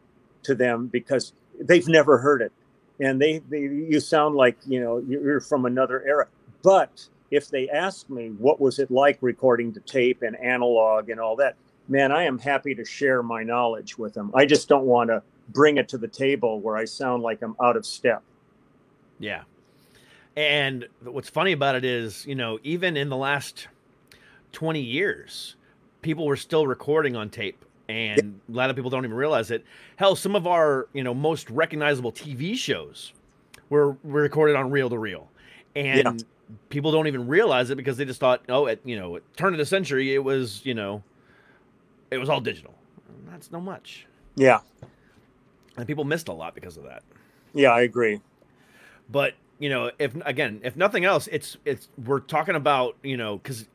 to them because they've never heard it. And they, they you sound like you know you're from another era. But if they ask me what was it like recording to tape and analog and all that man i am happy to share my knowledge with them. I just don't want to bring it to the table where i sound like i'm out of step. Yeah. And what's funny about it is, you know, even in the last 20 years, people were still recording on tape. And a lot of people don't even realize it. Hell, some of our, you know, most recognizable TV shows were, were recorded on reel to reel. And people don't even realize it because they just thought, oh, at, you know, at turn of the century, it was, you know, it was all digital. That's no much. yeah And people missed a lot because of that. yeah i agree but you know if again if nothing else it's it's we're talking about you know because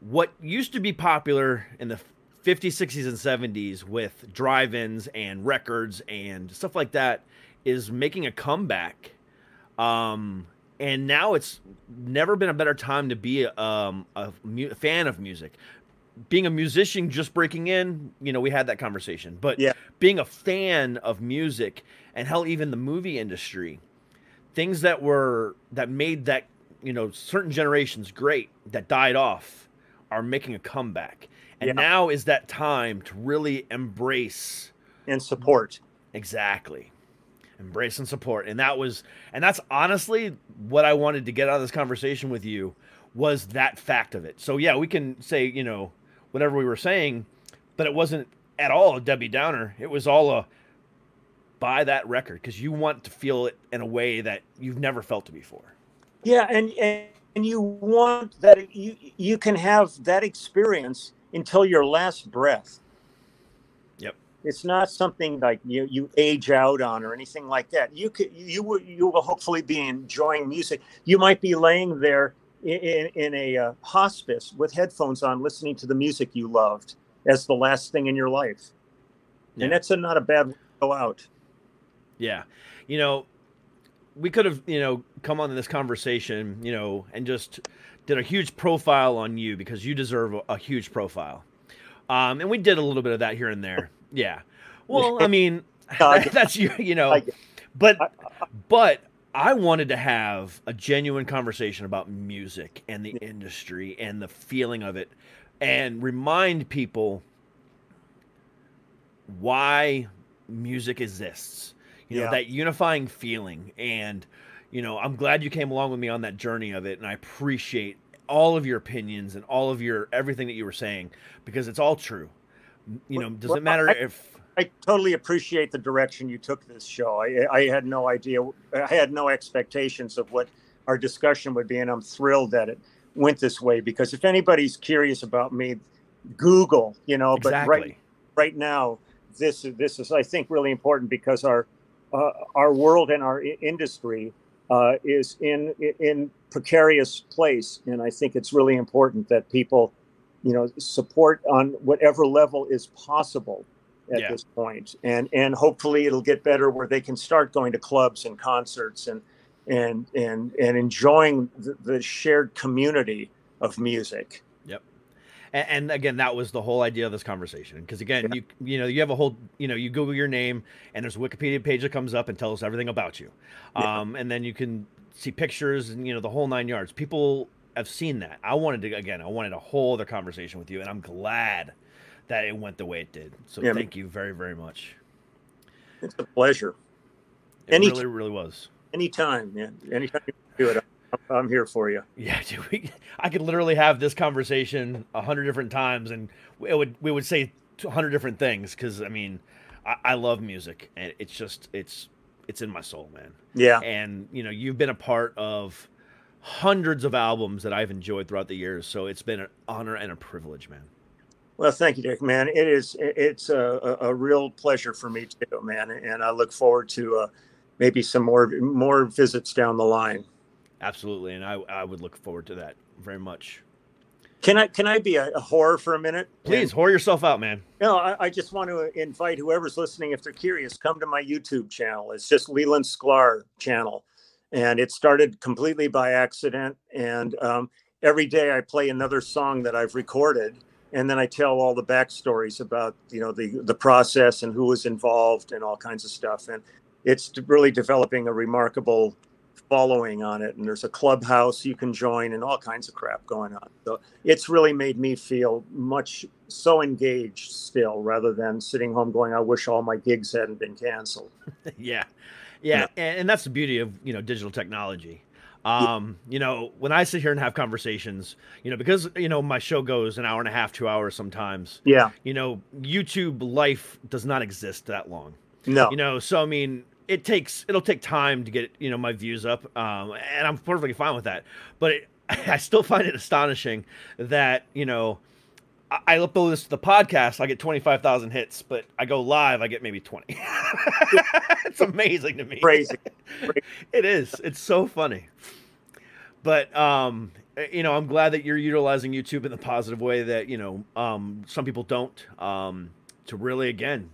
what used to be popular in the 50s 60s and 70s with drive-ins and records and stuff like that is making a comeback um and now it's never been a better time to be um, a mu- fan of music being a musician just breaking in, you know, we had that conversation. But Yeah. being a fan of music and hell even the movie industry, things that were that made that, you know, certain generations great that died off are making a comeback. And Yeah. now is that time to really embrace and support. Exactly. Embrace and support. And that was and that's honestly what I wanted to get out of this conversation with you was that fact of it. So yeah, we can say, you know, whatever we were saying, but it wasn't at all a Debbie Downer. It was all a buy that record because you want to feel it in a way that you've never felt it before. Yeah, and and, and you want that you you can have that experience until your last breath. Yep. It's not something like you you age out on or anything like that. You could you will you will hopefully be enjoying music. You might be laying there in in, a uh, hospice with headphones on, listening to the music you loved as the last thing in your life, Yeah. and that's a, not a bad way to go out. Yeah. You know, we could have, you know, come on this conversation, you know, and just did a huge profile on you because you deserve a, a huge profile. Um, and we did a little bit of that here and there. Yeah. Well, I mean, that's you, you know, but, but I wanted to have a genuine conversation about music and the industry and the feeling of it and remind people why music exists. You know, Yeah. that unifying feeling. And, you know, I'm glad you came along with me on that journey of it. And I appreciate all of your opinions and all of your everything that you were saying because it's all true. You know, does Well, it matter I- if I totally appreciate the direction you took this show. I, I had no idea, I had no expectations of what our discussion would be, and I'm thrilled that it went this way. Because if anybody's curious about me, Google, you know. But right right now, this this is I think really important because our uh, our world and our industry uh, is in in precarious place, and I think it's really important that people, you know, support on whatever level is possible at Yeah. this point, and and hopefully it'll get better where they can start going to clubs and concerts and and and and enjoying the, the shared community of music. And, and again, that was the whole idea of this conversation. Because again, you you know you have a whole you know you Google your name and there's a Wikipedia page that comes up and tells us everything about you, Yeah. um, and then you can see pictures and you know the whole nine yards. People have seen that. I wanted to again, I wanted a whole other conversation with you, and I'm glad that it went the way it did. So Yeah. thank you very very much. It's a pleasure. It Any- really really was. Anytime, man. Anytime you do it, I'm, here for you. Yeah, dude, we, I could literally have this conversation a hundred different times, and it would we would say a hundred different things. Because I mean, I, I love music, and it's just it's it's in my soul, man. Yeah. And you know, you've been a part of hundreds of albums that I've enjoyed throughout the years, so it's been an honor and a privilege, man. Well, thank you, Dick. Man, it is. It's a, a, a real pleasure for me too, man. And I look forward to uh, maybe some more more visits down the line. Absolutely, and I I would look forward to that very much. Can I can I be a, a horror for a minute? Please whore yourself out, man. No, I, I just want to invite whoever's listening, if they're curious, come to my YouTube channel. It's just Leland Sklar channel, and it started completely by accident. And um, every day I play another song that I've recorded, and then I tell all the backstories about you know the the process and who was involved and all kinds of stuff. And it's really developing a remarkable following on it and there's a clubhouse you can join and all kinds of crap going on. So it's really made me feel much so engaged still rather than sitting home going i wish all my gigs hadn't been canceled. Yeah. yeah and, and that's the beauty of you know digital technology. Um you know when i sit here and have conversations you know because you know my show goes an hour and a half two hours sometimes yeah. you know youtube life does not exist that long. No. You know so i mean it takes it'll take time to get you know my views up um and i'm perfectly fine with that but it, i still find it astonishing that you know I I upload this to the podcast, I get 25,000 hits, but I go live, I get maybe 20. it's amazing to me. crazy It is. It's so funny. But um you know, I'm glad that you're utilizing YouTube in the positive way that, you know, um some people don't um to really again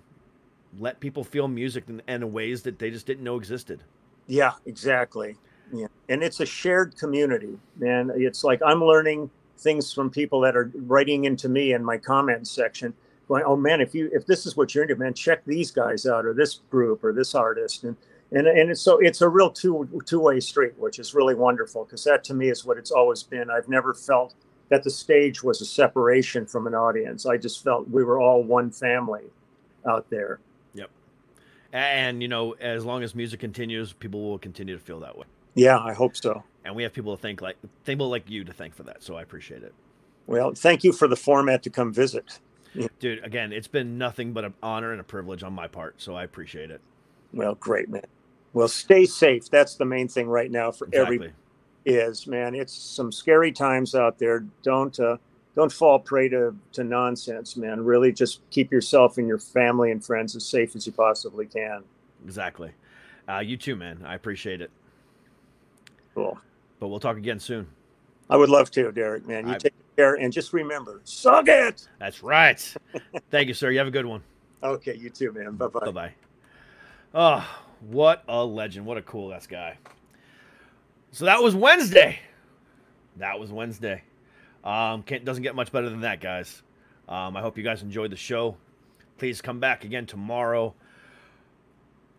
let people feel music in, in ways that they just didn't know existed. yeah exactly yeah and it's a shared community man it's like i'm learning things from people that are writing into me in my comments section, going, "Oh man, if you if this is what you're into, man, check these guys out, or this group, or this artist." And and and it's so it's a real two two way street, which is really wonderful because that to me is what it's always been. I've never felt that the stage was a separation from an audience. I just felt we were all one family out there. And you know, as long as music continues, people will continue to feel that way. Yeah, I hope so. And we have people to thank, like people like you to thank for that. So I appreciate it. Well, thank you for the format to come visit. Dude, again, it's been nothing but an honor and a privilege on my part. So I appreciate it. Well, great, man. Well, stay safe. That's the main thing right now for every Exactly. is, man. It's some scary times out there. Don't uh, don't fall prey to, to nonsense, man. Really just keep yourself and your family and friends as safe as you possibly can. Exactly. Uh, you too, man. I appreciate it. Cool. But we'll talk again soon. I would love to, Derek, man. You I- take care and just remember, suck it. That's right. Thank you, sir. You have a good one. Okay, you too, man. Bye bye. Bye bye. Oh, what a legend. What a cool ass guy. So that was Wednesday. That was Wednesday. Um, can't, doesn't get much better than that, guys. Um, I hope you guys enjoyed the show. Please come back again tomorrow,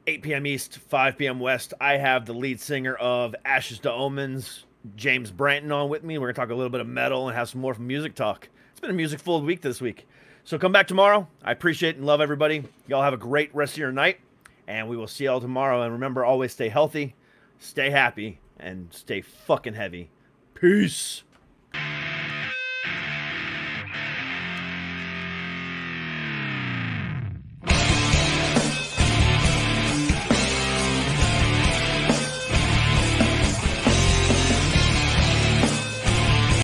8 p.m. East, 5 p.m. West. I have the lead singer of Ashes to Omens, James Branton, on with me. We're going to talk a little bit of metal and have some more music talk. It's been a music full week this week. So come back tomorrow. I appreciate and love everybody. Y'all have a great rest of your night, and we will see y'all tomorrow. And remember, always stay healthy, stay happy, and stay fucking heavy. Peace.